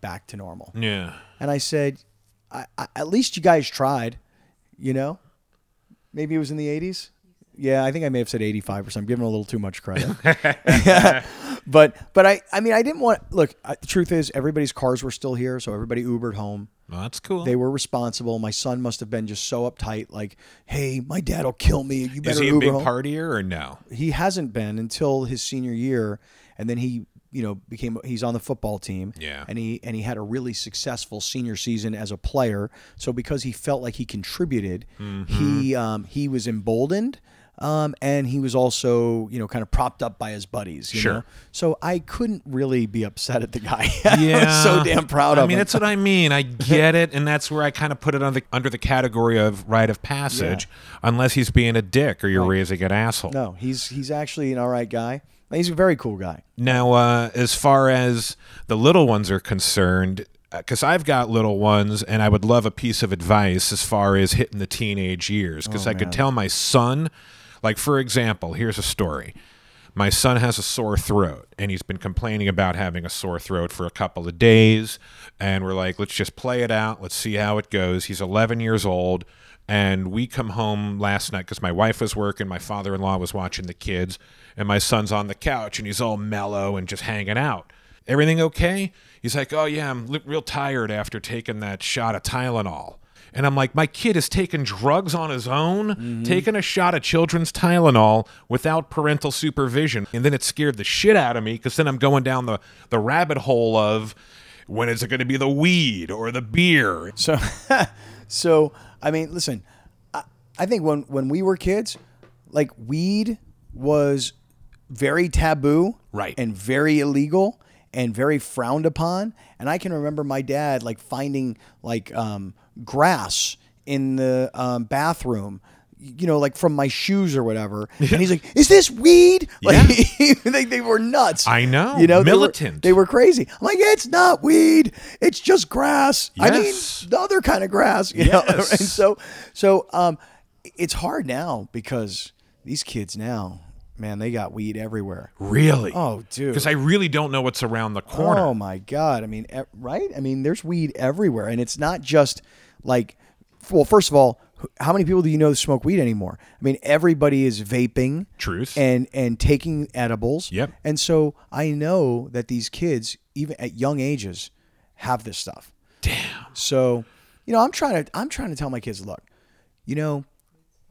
back to normal,
yeah.
and I said, I, I, at least you guys tried. You know, maybe it was in the eighties. Yeah, I think I may have said 85%. I'm giving a little too much credit. but but I I mean I didn't want look, I, the truth is everybody's cars were still here, so everybody Ubered home.
Well, that's cool.
They were responsible. My son must have been just so uptight like, "Hey, my dad'll kill me. You better
Is he a
Uber
big
home."
partier or no?
he hasn't been until his senior year and then he you know became he's on the football team
Yeah.
and he and he had a really successful senior season as a player so because he felt like he contributed
Mm-hmm.
he um, he was emboldened um, and he was also you know kind of propped up by his buddies you
Sure.
know? So I couldn't really be upset at the guy. Was so damn proud
I
of
mean,
him.
that's what I mean. I get it, and that's where I kind of put it on the, under the category of rite of passage, unless he's being a dick or you're raising an asshole.
no he's he's actually an all right guy. He's a very cool guy.
Now, uh, as far as the little ones are concerned, because I've got little ones, and I would love a piece of advice as far as hitting the teenage years, because I could tell my son, like for example, here's a story. My son has a sore throat, and he's been complaining about having a sore throat for a couple of days. And we're like, let's just play it out. Let's see how it goes. He's 11 years old, and we come home last night because my wife was working, my father in law was watching the kids, and my son's on the couch, and he's all mellow and just hanging out. Everything okay? He's like, oh, yeah, I'm real tired after taking that shot of Tylenol. And I'm like, my kid is taking drugs on his own, mm-hmm. taking a shot of children's Tylenol without parental supervision. And then it scared the shit out of me because then I'm going down the, the rabbit hole of when is it going to be the weed or the beer?
So, so I mean, listen, I, I think when when we were kids, like weed was very taboo,
Right.
and very illegal and very frowned upon. And I can remember my dad like finding like um, grass in the um, bathroom. You know, like from my shoes or whatever, and he's like, "Is this weed?" Like, they, they were nuts.
I know.
You know, they were-
Militant.
They were, crazy. I'm like, "It's not weed. It's just grass." I mean, the other kind of grass, you know. And so, so um, it's hard now because these kids now, man, they got weed everywhere.
Really?
Oh, dude.
Because I really don't know what's around the corner.
Oh my god! I mean, right? I mean, there's weed everywhere, and it's not just like. Well, first of all, how many people do you know smoke weed anymore? I mean, everybody is vaping,
Truth.
and and taking edibles.
Yep.
And so I know that these kids, even at young ages, have this stuff.
Damn.
So, you know, I'm trying to I'm trying to tell my kids, look, you know,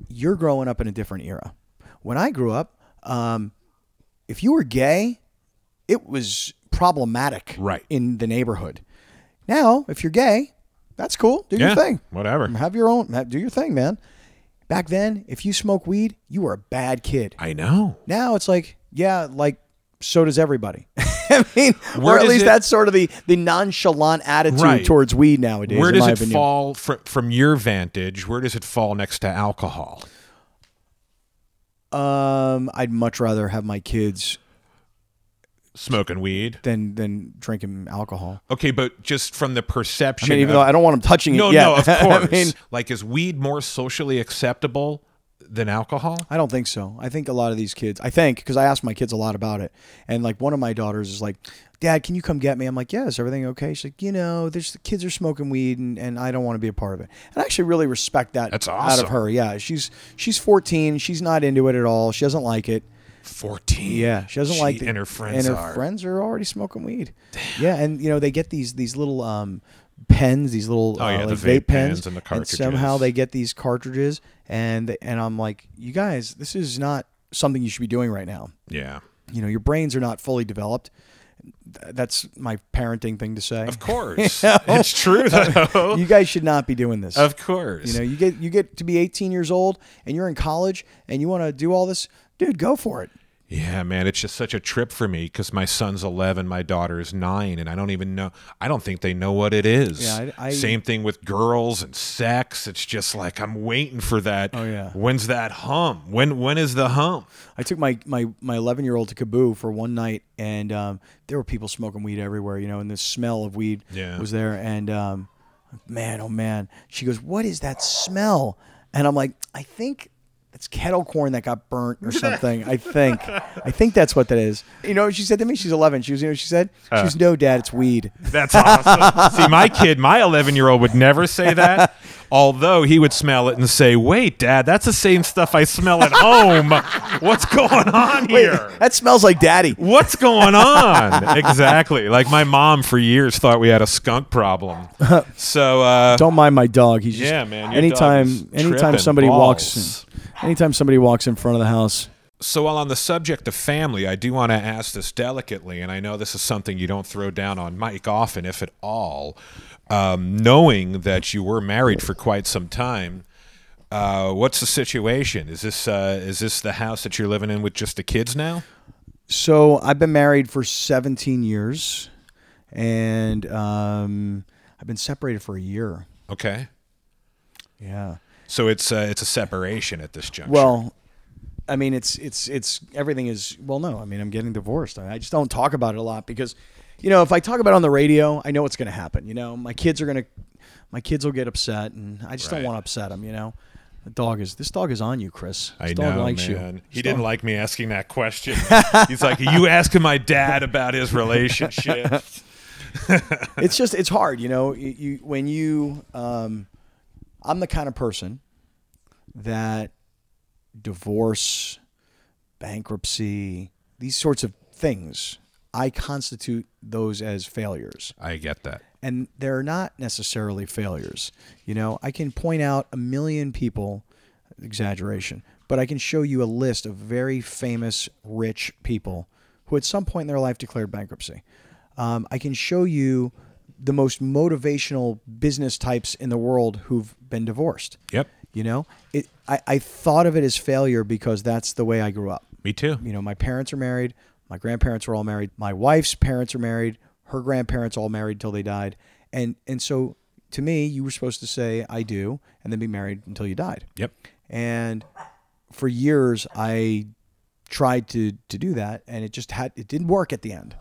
you're growing up in a different era. When I grew up, um, if you were gay, it was problematic
Right.
in the neighborhood. Now, if you're gay, that's cool. Do
Yeah.
your thing.
Whatever.
Have your own. Do your thing, man. Back then, if you smoke weed, you were a bad kid.
I know.
Now it's like, yeah, like so does everybody. I mean,
Where
or at least
it-
that's sort of the the nonchalant attitude
Right.
towards weed nowadays.
Where does it
opinion.
fall fr- from your vantage? Where does it fall next to alcohol?
Um, I'd much rather have my kids
Smoking weed.
than than drinking alcohol.
Okay, but just from the
I
perception.
mean, even
of-
though I don't want them touching
no,
it. yet.
no, of course.
I mean,
like, is weed more socially acceptable than alcohol?
I don't think so. I think a lot of these kids, I think, because I ask my kids a lot about it. And like one of my daughters is like, Dad, can you come get me? I'm like, Yeah, is everything okay? She's like, You know, there's the kids are smoking weed and, and I don't want to be a part of it. And I actually really respect that
That's
out of her. Yeah. She's she's 14. She's not into it at all. She doesn't like it.
Fourteen.
Yeah, she doesn't
She
like the,
and her friends
and her
are.
friends are already smoking weed. Yeah, and you know they get these these little um, pens, these little
Oh,
uh,
yeah, the vape
vape pens,
pens and the cartridges.
And somehow they get these cartridges, and and I'm like, you guys, this is not something you should be doing right now.
Yeah.
You know, your brains are not fully developed. Th- That's my parenting thing to say.
Of course. It's true though.
You guys should not be doing this.
of course.
You know, you get you get to be 18 years old and you're in college and you want to do all this, dude, go for it.
Yeah, man, it's just such a trip for me because my son's 11, my daughter's nine, and I don't even know. I don't think they know what it is.
Yeah, I- I-
Same thing with girls and sex. It's just like I'm waiting for that.
Oh, yeah.
When's that hum? When when is the hum?
I took my my my 11 year old to KAABOO for one night, and um, there were people smoking weed everywhere, you know, and the smell of weed
Yeah.
was there. And um, man, oh man, she goes, "What is that smell?" And I'm like, "I think that's kettle corn that got burnt or something. I think. I think that's what that is. You know what she said to me? She's 11. She was, you know what she said?
Uh.
she was, no, dad, it's weed.
That's awesome. See, my kid, my 11 year old would never say that. Although he would smell it and say, "Wait, Dad, that's the same stuff I smell at home. What's going on
Wait,
here?
that smells like daddy.
What's going on?" exactly. Like my mom for years thought we had a skunk problem. So uh,
Don't mind my dog. He's just
Yeah, man,
anytime anytime somebody walks
balls.
Anytime somebody walks in front of the house.
So, while on the subject of family, I do want to ask this delicately, and I know this is something you don't throw down on mic often, if at all. Um, knowing that you were married for quite some time, uh, what's the situation? Is this uh, is this the house that you're living in with just the kids now?
So I've been married for 17 years, and um, I've been separated for a year.
Okay,
Yeah.
So it's uh, it's a separation at this juncture.
Well, I mean, it's it's it's everything is well. No, I mean, I'm getting divorced. I, I just don't talk about it a lot because, you know, if I talk about it on the radio, I know what's going to happen. You know, my kids are going to, my kids will get upset, and I just
Right.
don't want to upset them. You know, the dog is this dog is on you, Chris. This
I
dog
know,
likes
man.
you.
He
This
didn't
dog-
like me asking that question. He's like, "Are you asking my dad about his relationship?"
it's just it's hard, you know. You, you when you, um, I'm the kind of person that divorce, bankruptcy, these sorts of things, I constitute those as failures,
I get that.
and they're not necessarily failures. You know, I can point out a million people, exaggeration, but I can show you a list of very famous, rich people who at some point in their life declared bankruptcy. Um, I can show you the most motivational business types in the world who've been divorced.
Yep,
You know, it, I, I thought of it as failure because that's the way I grew up.
me too.
You know, my parents are married. My grandparents were all married. My wife's parents are married. Her grandparents all married till they died. And and so to me, you were supposed to say I do and then be married until you died.
Yep.
And for years I tried to to do that and it just had it didn't work at the end.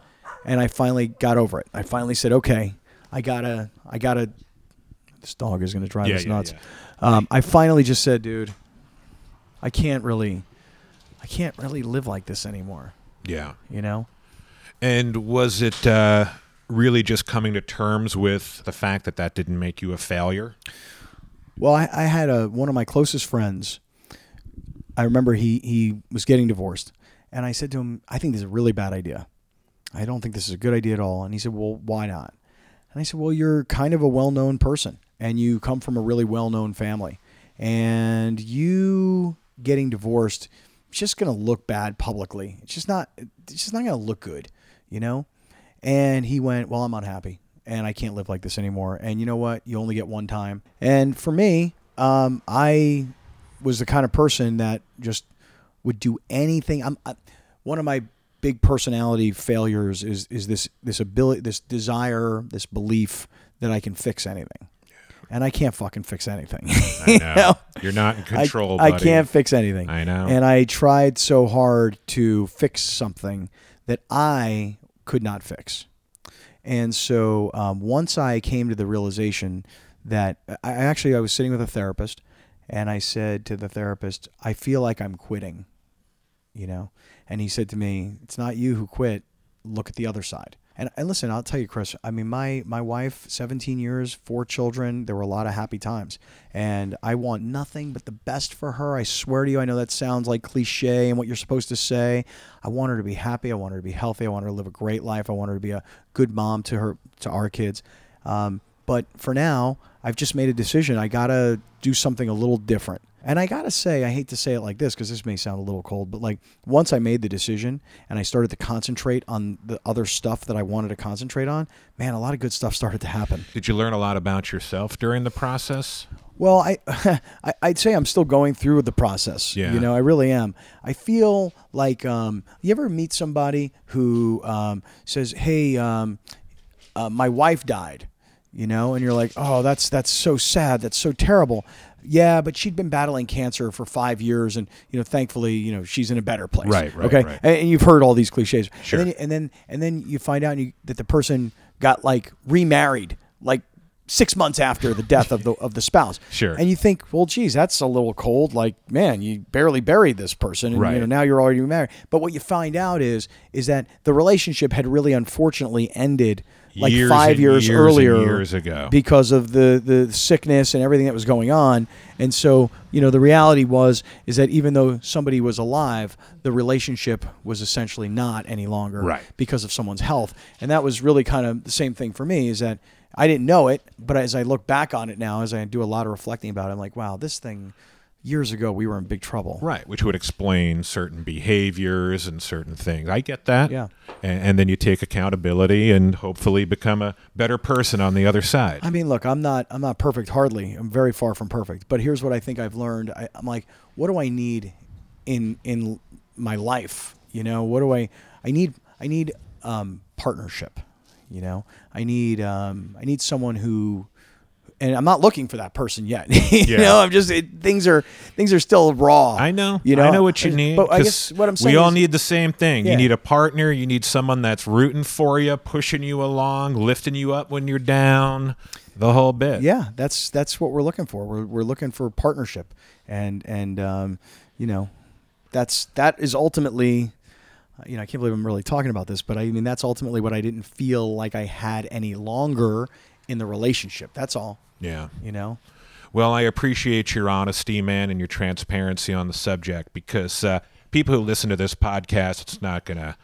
And I finally got over it. I finally said, "Okay, I got to I got to this dog is to drive
Yeah,
us
yeah,
nuts."
yeah.
Um, I finally just said, "Dude, I can't really I can't really live like this anymore."
Yeah.
you know
And was it uh, really just coming to terms with the fact that that didn't make you a failure?
well I, I had a one of my closest friends i remember he he was getting divorced and i said to him i think this is a really bad idea i don't think this is a good idea at all and he said well why not and i said well you're kind of a well-known person and you come from a really well-known family and you getting divorced just going to look bad publicly it's just not it's just not going to look good you know And he went, Well, I'm unhappy and I can't live like this anymore. And you know what? You only get one time. And for me, um, I was the kind of person that just would do anything. I'm I, one of my big personality failures is is this this ability, this desire, this belief that I can fix anything. And I can't fucking fix anything.
I
You
know.
know?
You're not in
I-
control,
I,
buddy.
can't fix anything.
I know.
And I tried so hard to fix something that I could not fix. And so um, once I came to the realization that I actually I was sitting with a therapist, and I said to the therapist, "I feel like I'm quitting," you know, and he said to me, "It's not you who quit. Look at the other side." And, and listen, I'll tell you, Chris. I mean, my my wife, 17 years, four children. There were a lot of happy times, and I want nothing but the best for her. I swear to you. I know that sounds like cliche and what you're supposed to say. I want her to be happy. I want her to be healthy. I want her to live a great life. I want her to be a good mom to her to our kids. Um, but for now, I've just made a decision. I gotta do something a little different. And I gotta say, I hate to say it like this because this may sound a little cold, but like once I made the decision and I started to concentrate on the other stuff that I wanted to concentrate on, man, a lot of good stuff started to happen.
Did you learn a lot about yourself during the process?
Well, I, I I'd say I'm still going through the process.
Yeah.
You know, I really am. I feel like um, you ever meet somebody who um, says, "Hey, um, uh, my wife died," you know, and you're like, "Oh, that's that's so sad. That's so terrible." Yeah, but she'd been battling cancer for five years, and you know, thankfully, you know, she's in a better place.
Right, right,
Okay,
right.
And, and you've heard all these cliches.
Sure.
And then and then, and then you find out you, that the person got like remarried like six months after the death of the of the spouse.
Sure.
And you think, well, geez, that's a little cold. Like, man, you barely buried this person, and
Right.
you know now you're already married. But what you find out is is that the relationship had really unfortunately ended like
Years
five years,
years
earlier
years ago.
because of the the sickness and everything that was going on. And so, you know, the reality was is that even though somebody was alive, the relationship was essentially not any longer
Right.
because of someone's health. And that was really kind of the same thing for me is that I didn't know it, but as I look back on it now, as I do a lot of reflecting about it, I'm like, wow, this thing years ago we were in big trouble.
Right, which would explain certain behaviors and certain things. I get that.
Yeah.
And, and then you take accountability and hopefully become a better person on the other side.
I mean, look, I'm not I'm not perfect hardly. I'm very far from perfect. But here's what I think I've learned. I, I'm like, what do I need in in my life? You know, what do I I need I need um, partnership. You know, I need um, I need someone who and I'm not looking for that person yet. you
Yeah.
know, I'm just it, things are things are still raw.
I know.
You know,
I know what you need.
But I guess what I'm saying
we all
is-
need the same thing.
Yeah.
You need a partner. You need someone that's rooting for you, pushing you along, lifting you up when you're down, the whole bit.
yeah that's that's what we're looking for we're, we're looking for partnership and and um, you know that's that is ultimately you know i can't believe i'm really talking about this but i mean that's ultimately what i didn't feel like i had any longer in the relationship that's all
Yeah.
you know
Well, I appreciate your honesty, man, and your transparency on the subject because uh, people who listen to this podcast, it's not gonna.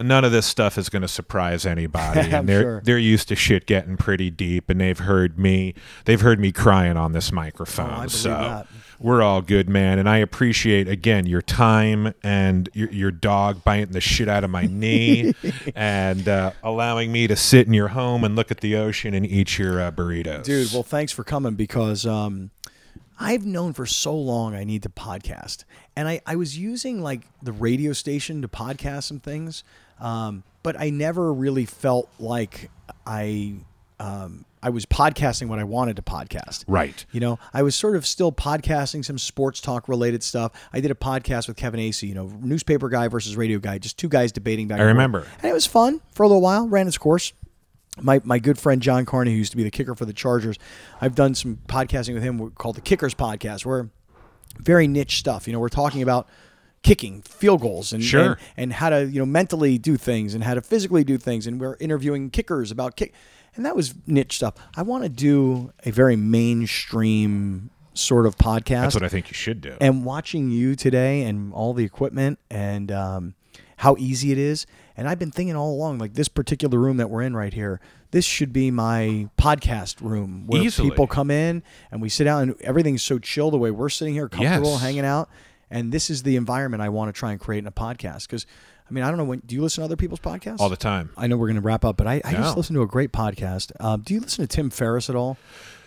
None of this stuff is going to surprise anybody, and they're
sure.
they're used to shit getting pretty deep, and they've heard me they've heard me crying on this microphone.
Oh,
so
that.
We're all good, man, and I appreciate again your time and your, your dog biting the shit out of my knee, and uh, allowing me to sit in your home and look at the ocean and eat your uh, burritos,
dude well thanks for coming because um, i've known for so long i need to podcast. And I, I was using like the radio station to podcast some things um, but i never really felt like i um, i was podcasting what i wanted to podcast
right?
you know, I was sort of still podcasting some sports talk related stuff. I did a podcast with Kevin Acee, you know, newspaper guy versus radio guy, just two guys debating back.
I
forth.
remember.
and it was fun for a little while. Ran its course. My my good friend John Carney, who used to be the kicker for the Chargers, I've done some podcasting with him called the Kickers Podcast, where very niche stuff. You know, we're talking about kicking field goals and,
Sure.
and and how to you know mentally do things and how to physically do things and we're interviewing kickers about kick and that was niche stuff i want to do a very mainstream sort of podcast
That's what I think you should do.
and watching you today and all the equipment and um, how easy it is and i've been thinking all along like this particular room that we're in right here this should be my podcast room where
Easily.
people come in and we sit down and everything's so chill the way we're sitting here comfortable
Yes.
hanging out and this is the environment i want to try and create in a podcast because i mean i don't know when do you listen to other people's podcasts
all the time.
I know we're going to wrap up, but I, I
No.
just listened to a great podcast. Um, do you listen to Tim Ferriss at all?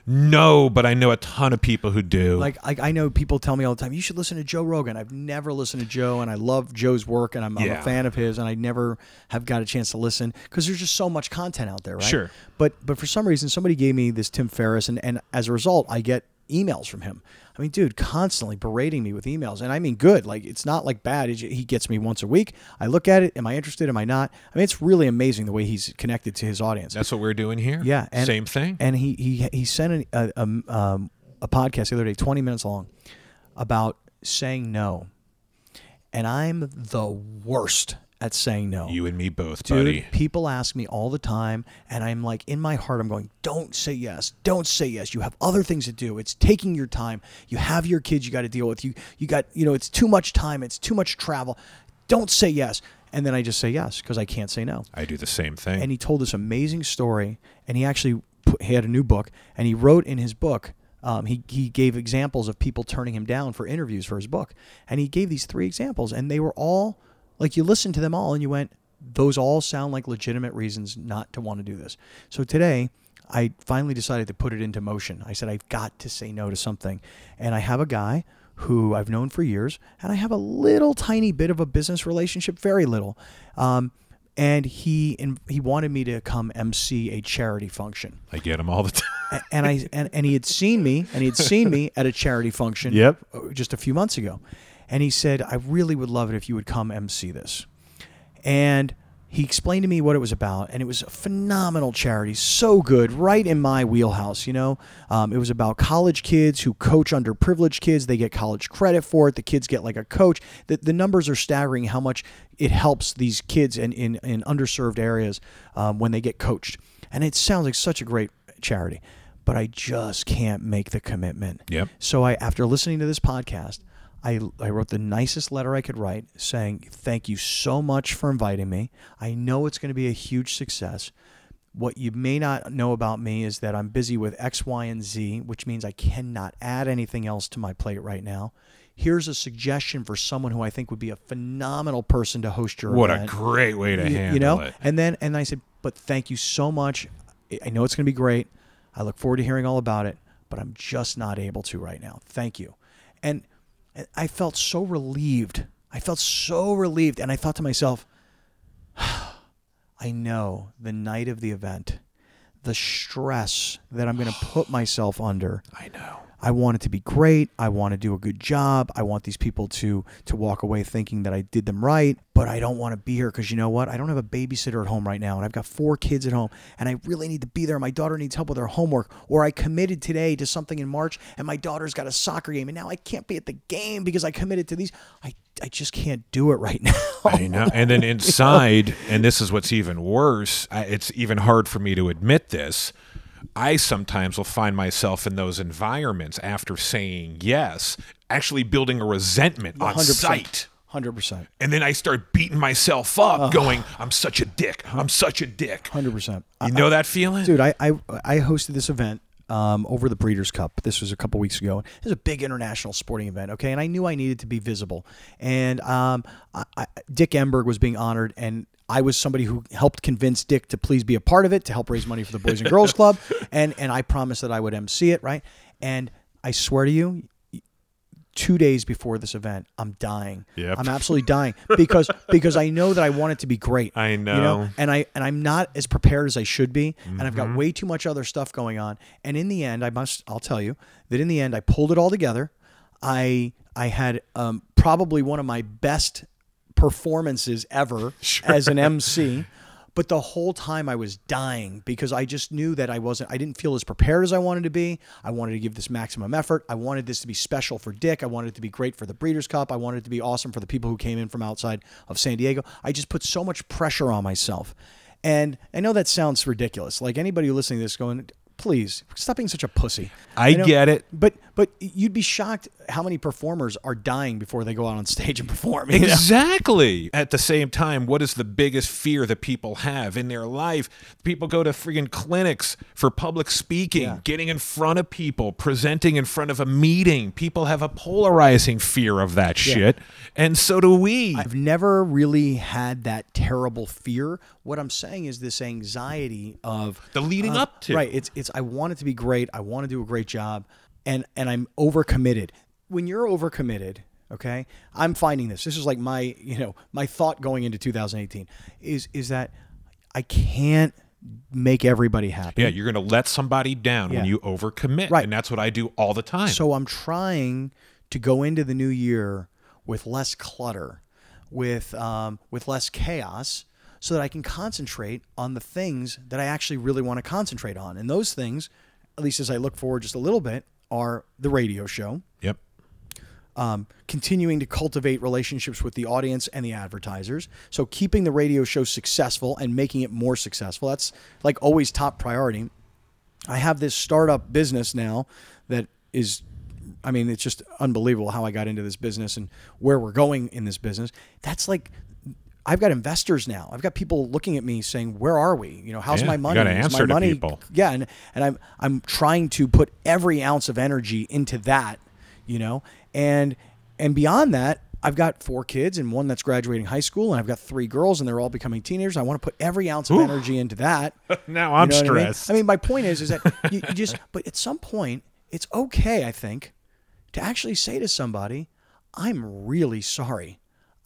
No, but I know a ton of people who do.
Like, I, I know people tell me all the time, you should listen to Joe Rogan. I've never listened to Joe, and I love Joe's work, and I'm, I'm a fan of his, and I never have got a chance to listen because there's just so much content out there, right?
Sure.
But but for some reason, somebody gave me this Tim Ferriss, and, and as a result, I get emails from him. I mean, dude, constantly berating me with emails, and I mean, good. Like, it's not like bad. He gets me once a week. I look at it. Am I interested? Am I not? I mean, it's really amazing the way he's connected to his audience.
That's what we're doing here.
Yeah, and,
same thing.
And he he he sent an, a um, a podcast the other day, twenty minutes long, about saying no, and I'm the worst at saying no.
you and me both,
Dude,
buddy.
people ask me all the time, and I'm like, in my heart, I'm going, don't say yes. Don't say yes. You have other things to do. It's taking your time. You have your kids you got to deal with. You, you got, you know, it's too much time. It's too much travel. Don't say yes. And then I just say yes because I can't say no
I do the same thing.
and he told this amazing story and he actually put, he had a new book and he wrote in his book um, he, he gave examples of people turning him down for interviews for his book and he gave these three examples and they were all like you listened to them all and you went those all sound like legitimate reasons not to want to do this so today i finally decided to put it into motion i said i've got to say no to something and i have a guy who I've known for years, and I have a little tiny bit of a business relationship, very little. Um, and he and he wanted me to come MC a charity function,
I get him all the time.
And I and, and he had seen me, and he had seen me at a charity function,
Yep.
just a few months ago, and he said, "I really would love it if you would come MC this," and he explained to me what it was about, and it was a phenomenal charity, so good, right in my wheelhouse. You know, um, it was about college kids who coach underprivileged kids. They get college credit for it. The kids get like a coach. The, the numbers are staggering how much it helps these kids in in, in underserved areas um, when they get coached. And it sounds like such a great charity, but I just can't make the commitment.
Yep.
So I, after listening to this podcast, I, I wrote the nicest letter I could write saying, Thank you so much for inviting me. I know it's going to be a huge success. What you may not know about me is that I'm busy with X, Y, and Z, which means I cannot add anything else to my plate right now. Here's a suggestion for someone who I think would be a phenomenal person to host your event.
What a great way to
you,
handle
you know
it.
and then and i said but thank you so much i know it's going to be great i look forward to hearing all about it but i'm just not able to right now thank you and i felt so relieved i felt so relieved and i thought to myself i know the night of the event the stress that i'm going to put myself under
I know.
I want it to be great. I want to do a good job. I want these people to to walk away thinking that I did them right, but I don't want to be here because you know what? I don't have a babysitter at home right now, and I've got four kids at home, and I really need to be there. My daughter needs help with her homework, or I committed today to something in March, and my daughter's got a soccer game, and now I can't be at the game because I committed to these. I I just can't do it right now.
I know. And then inside, and this is what's even worse, it's even hard for me to admit this. I sometimes will find myself in those environments after saying yes, actually building a resentment on
100%.
sight.
Hundred percent.
And then I start beating myself up, going, I'm such a dick. I'm such a dick.
Hundred percent.
You know that feeling?
dude I, I i hosted this event um, over the Breeders' Cup. This was a couple weeks ago. It was a big international sporting event okay? And i knew i needed to be visible. And um, I, I, dick Enberg was being honored and I was somebody who helped convince Dick to please be a part of it to help raise money for the Boys and Girls Club, and and I promised that I would MC it right. And I swear to you, two days before this event, I'm dying.
Yep.
I'm absolutely dying because because I know that I want it to be great.
I
You
know.
and I and I'm not as prepared as I should be, and I've got way too much other stuff going on. And in the end, I must I'll tell you that in the end, I pulled it all together. I I had um, probably one of my best performances ever as an MC. But the whole time I was dying because I just knew that I wasn't, I didn't feel as prepared as I wanted to be. I wanted to give this maximum effort. I wanted this to be special for Dick. I wanted it to be great for the Breeders' Cup. I wanted it to be awesome for the people who came in from outside of San Diego. I just put so much pressure on myself. And I know that sounds ridiculous. Like anybody listening to this going, please stop being such a pussy.
I
know,
get it.
But but you'd be shocked how many performers are dying before they go out on stage and perform. you know?
Exactly. At the same time, what is the biggest fear that people have in their life? People go to freaking clinics for public speaking,
Yeah.
getting in front of people, presenting in front of a meeting. People have a polarizing fear of that shit. And so do we.
I've never really had that terrible fear. What I'm saying is this anxiety of
The leading
uh,
up to.
right. It's it's I want it to be great. I want to do a great job, and and I'm overcommitted. When you're overcommitted, okay, I'm finding this. This is like my you know my thought going into 2018 is is that I can't make everybody happy.
yeah, you're going to let somebody down when you overcommit.
Right.
And that's what I do all the time.
So I'm trying to go into the new year with less clutter, with um, with less chaos, so that I can concentrate on the things that I actually really want to concentrate on. And those things, at least as I look forward just a little bit, are the radio show,
yep.
um, continuing to cultivate relationships with the audience and the advertisers. So keeping the radio show successful and making it more successful. That's like always top priority. I have this startup business now that is I mean, it's just unbelievable how I got into this business and where we're going in this business. That's like I've got investors now. I've got people looking at me saying, "Where are we? You know, how's
Yeah,
my money?
gotta
Is my
to
money?"
people.
Yeah, and and I'm I'm trying to put every ounce of energy into that, you know, and and beyond that, I've got four kids and one that's graduating high school, and I've got three girls, and they're all becoming teenagers. I want to put every ounce of energy into that.
Now I'm
You know what I mean?
stressed.
I mean, my point is, is that you, you just, but at some point, it's okay, I think, to actually say to somebody, "I'm really sorry,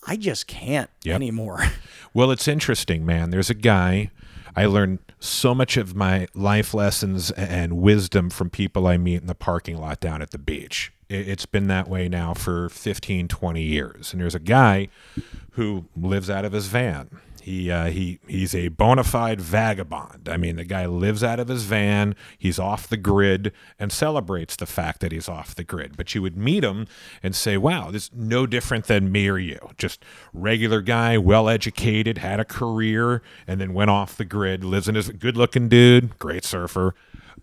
I just can't
Yep.
anymore."
Well, it's interesting, man. There's a guy. I learned so much of my life lessons and wisdom from people I meet in the parking lot down at the beach. It- It's been that way now for 15, 20 years. And there's a guy who lives out of his van. He uh, he he's a bona fide vagabond. I mean, the guy lives out of his van. He's off the grid and celebrates the fact that he's off the grid. But you would meet him and say, "Wow, this is no different than me or you. Just regular guy, well educated, had a career, and then went off the grid. Lives in his good-looking dude, great surfer."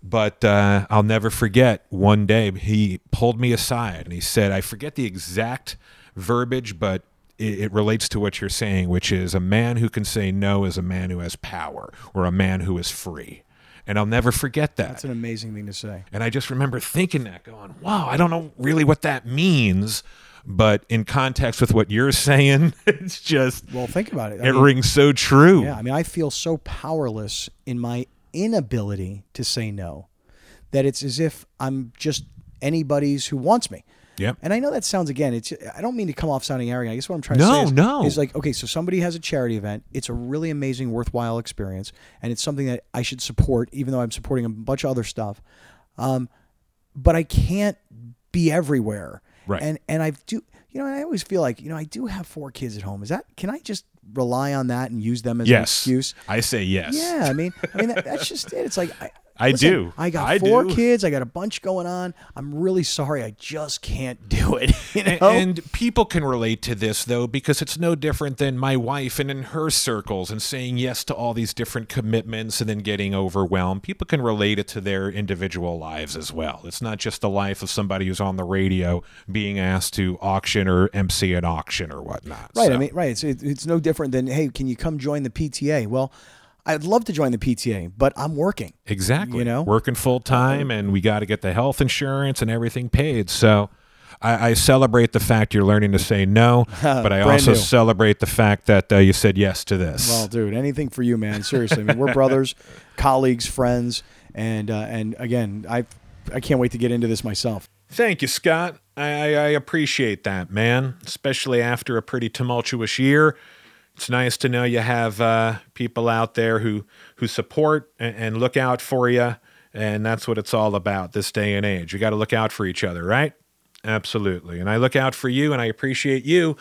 But uh, I'll never forget one day he pulled me aside and he said, "I forget the exact verbiage, but." It, it relates to what you're saying, which is a man who can say no is a man who has power or a man who is free. And I'll never forget that.
That's an amazing thing to say.
And I just remember thinking that, going, wow, I don't know really what that means. But in context with what you're saying, it's just.
Well, think about it.
I it mean, rings so true.
Yeah. I mean, I feel so powerless in my inability to say no that it's as if I'm just anybody's who wants me.
Yeah.
And I know that sounds again, it's I don't mean to come off sounding arrogant. I guess what I'm trying
no,
to say is,
no.
is like, okay, so somebody has a charity event. It's a really amazing, worthwhile experience, and it's something that I should support, even though I'm supporting a bunch of other stuff. Um, but I can't be everywhere.
Right.
And and I do you know, I always feel like, you know, I do have four kids at home. Is that can I just rely on that and use them as
yes.
an excuse?
I say yes.
Yeah, I mean, I mean that, that's just it. It's like I,
I
Listen,
do.
I got
I
four
do.
kids. I got a bunch going on. I'm really sorry. I just can't do it. You know?
And people can relate to this though because it's no different than my wife and in her circles and saying yes to all these different commitments and then getting overwhelmed. People can relate it to their individual lives as well. It's not just the life of somebody who's on the radio being asked to auction or MC an auction or whatnot.
right.
So-
I mean, right. It's it, it's no different than hey, can you come join the PTA? Well, I'd love to join the PTA, but I'm working.
Exactly.
You know?
working full time, and we got to get the health insurance and everything paid. So. I, I celebrate the fact you're learning to say no, but I also
new.
celebrate the fact that uh, you said yes to this.
Well, dude, anything for you, man. Seriously, I mean, we're brothers, colleagues, friends, and uh, and again, I I can't wait to get into this myself.
Thank you, Scott. I, I, I appreciate that, man. Especially after a pretty tumultuous year, it's nice to know you have uh, people out there who who support and, look out for you, and that's what it's all about this day and age. You got to look out for each other, right? Absolutely. And I look out for you, and I appreciate you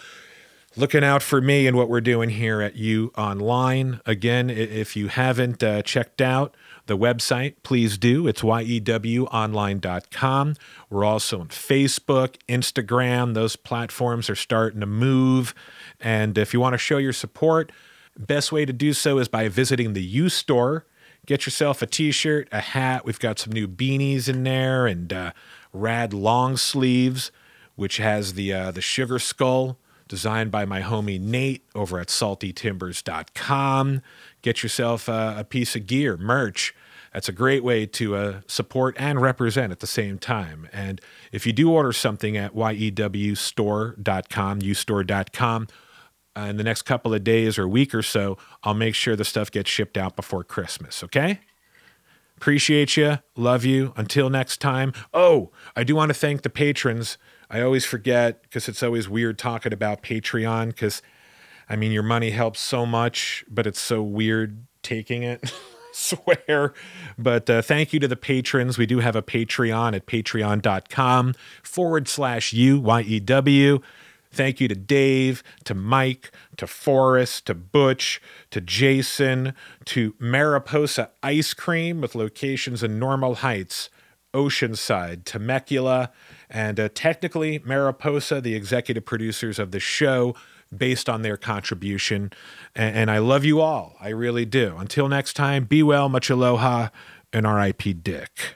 looking out for me and what we're doing here at YEW Online. Again, if you haven't uh, checked out the website, please do. It's yewonline.com. We're also on Facebook, Instagram. Those platforms are starting to move. And if you want to show your support, best way to do so is by visiting the U store. Get yourself a t-shirt, a hat. We've got some new beanies in there and uh, rad long sleeves, which has the uh, the sugar skull designed by my homie Nate over at saltytimbers.com. Get yourself uh, a piece of gear, merch. That's a great way to uh, support and represent at the same time. And if you do order something at yewstore.com, ustore.com, uh, in the next couple of days or week or so, I'll make sure the stuff gets shipped out before Christmas, okay? Appreciate you. Love you. Until next time. Oh, I do want to thank the patrons. I always forget because it's always weird talking about Patreon because, I mean, your money helps so much, but it's so weird taking it. Swear. But uh, thank you to the patrons. We do have a Patreon at patreon.com forward slash U, Y E W. Thank you to Dave, to Mike, to Forrest, to Butch, to Jason, to Mariposa Ice Cream with locations in Normal Heights, Oceanside, Temecula, and uh, technically Mariposa, the executive producers of the show, based on their contribution. And, and I love you all. I really do. Until next time, be well, much aloha, and RIP Dick.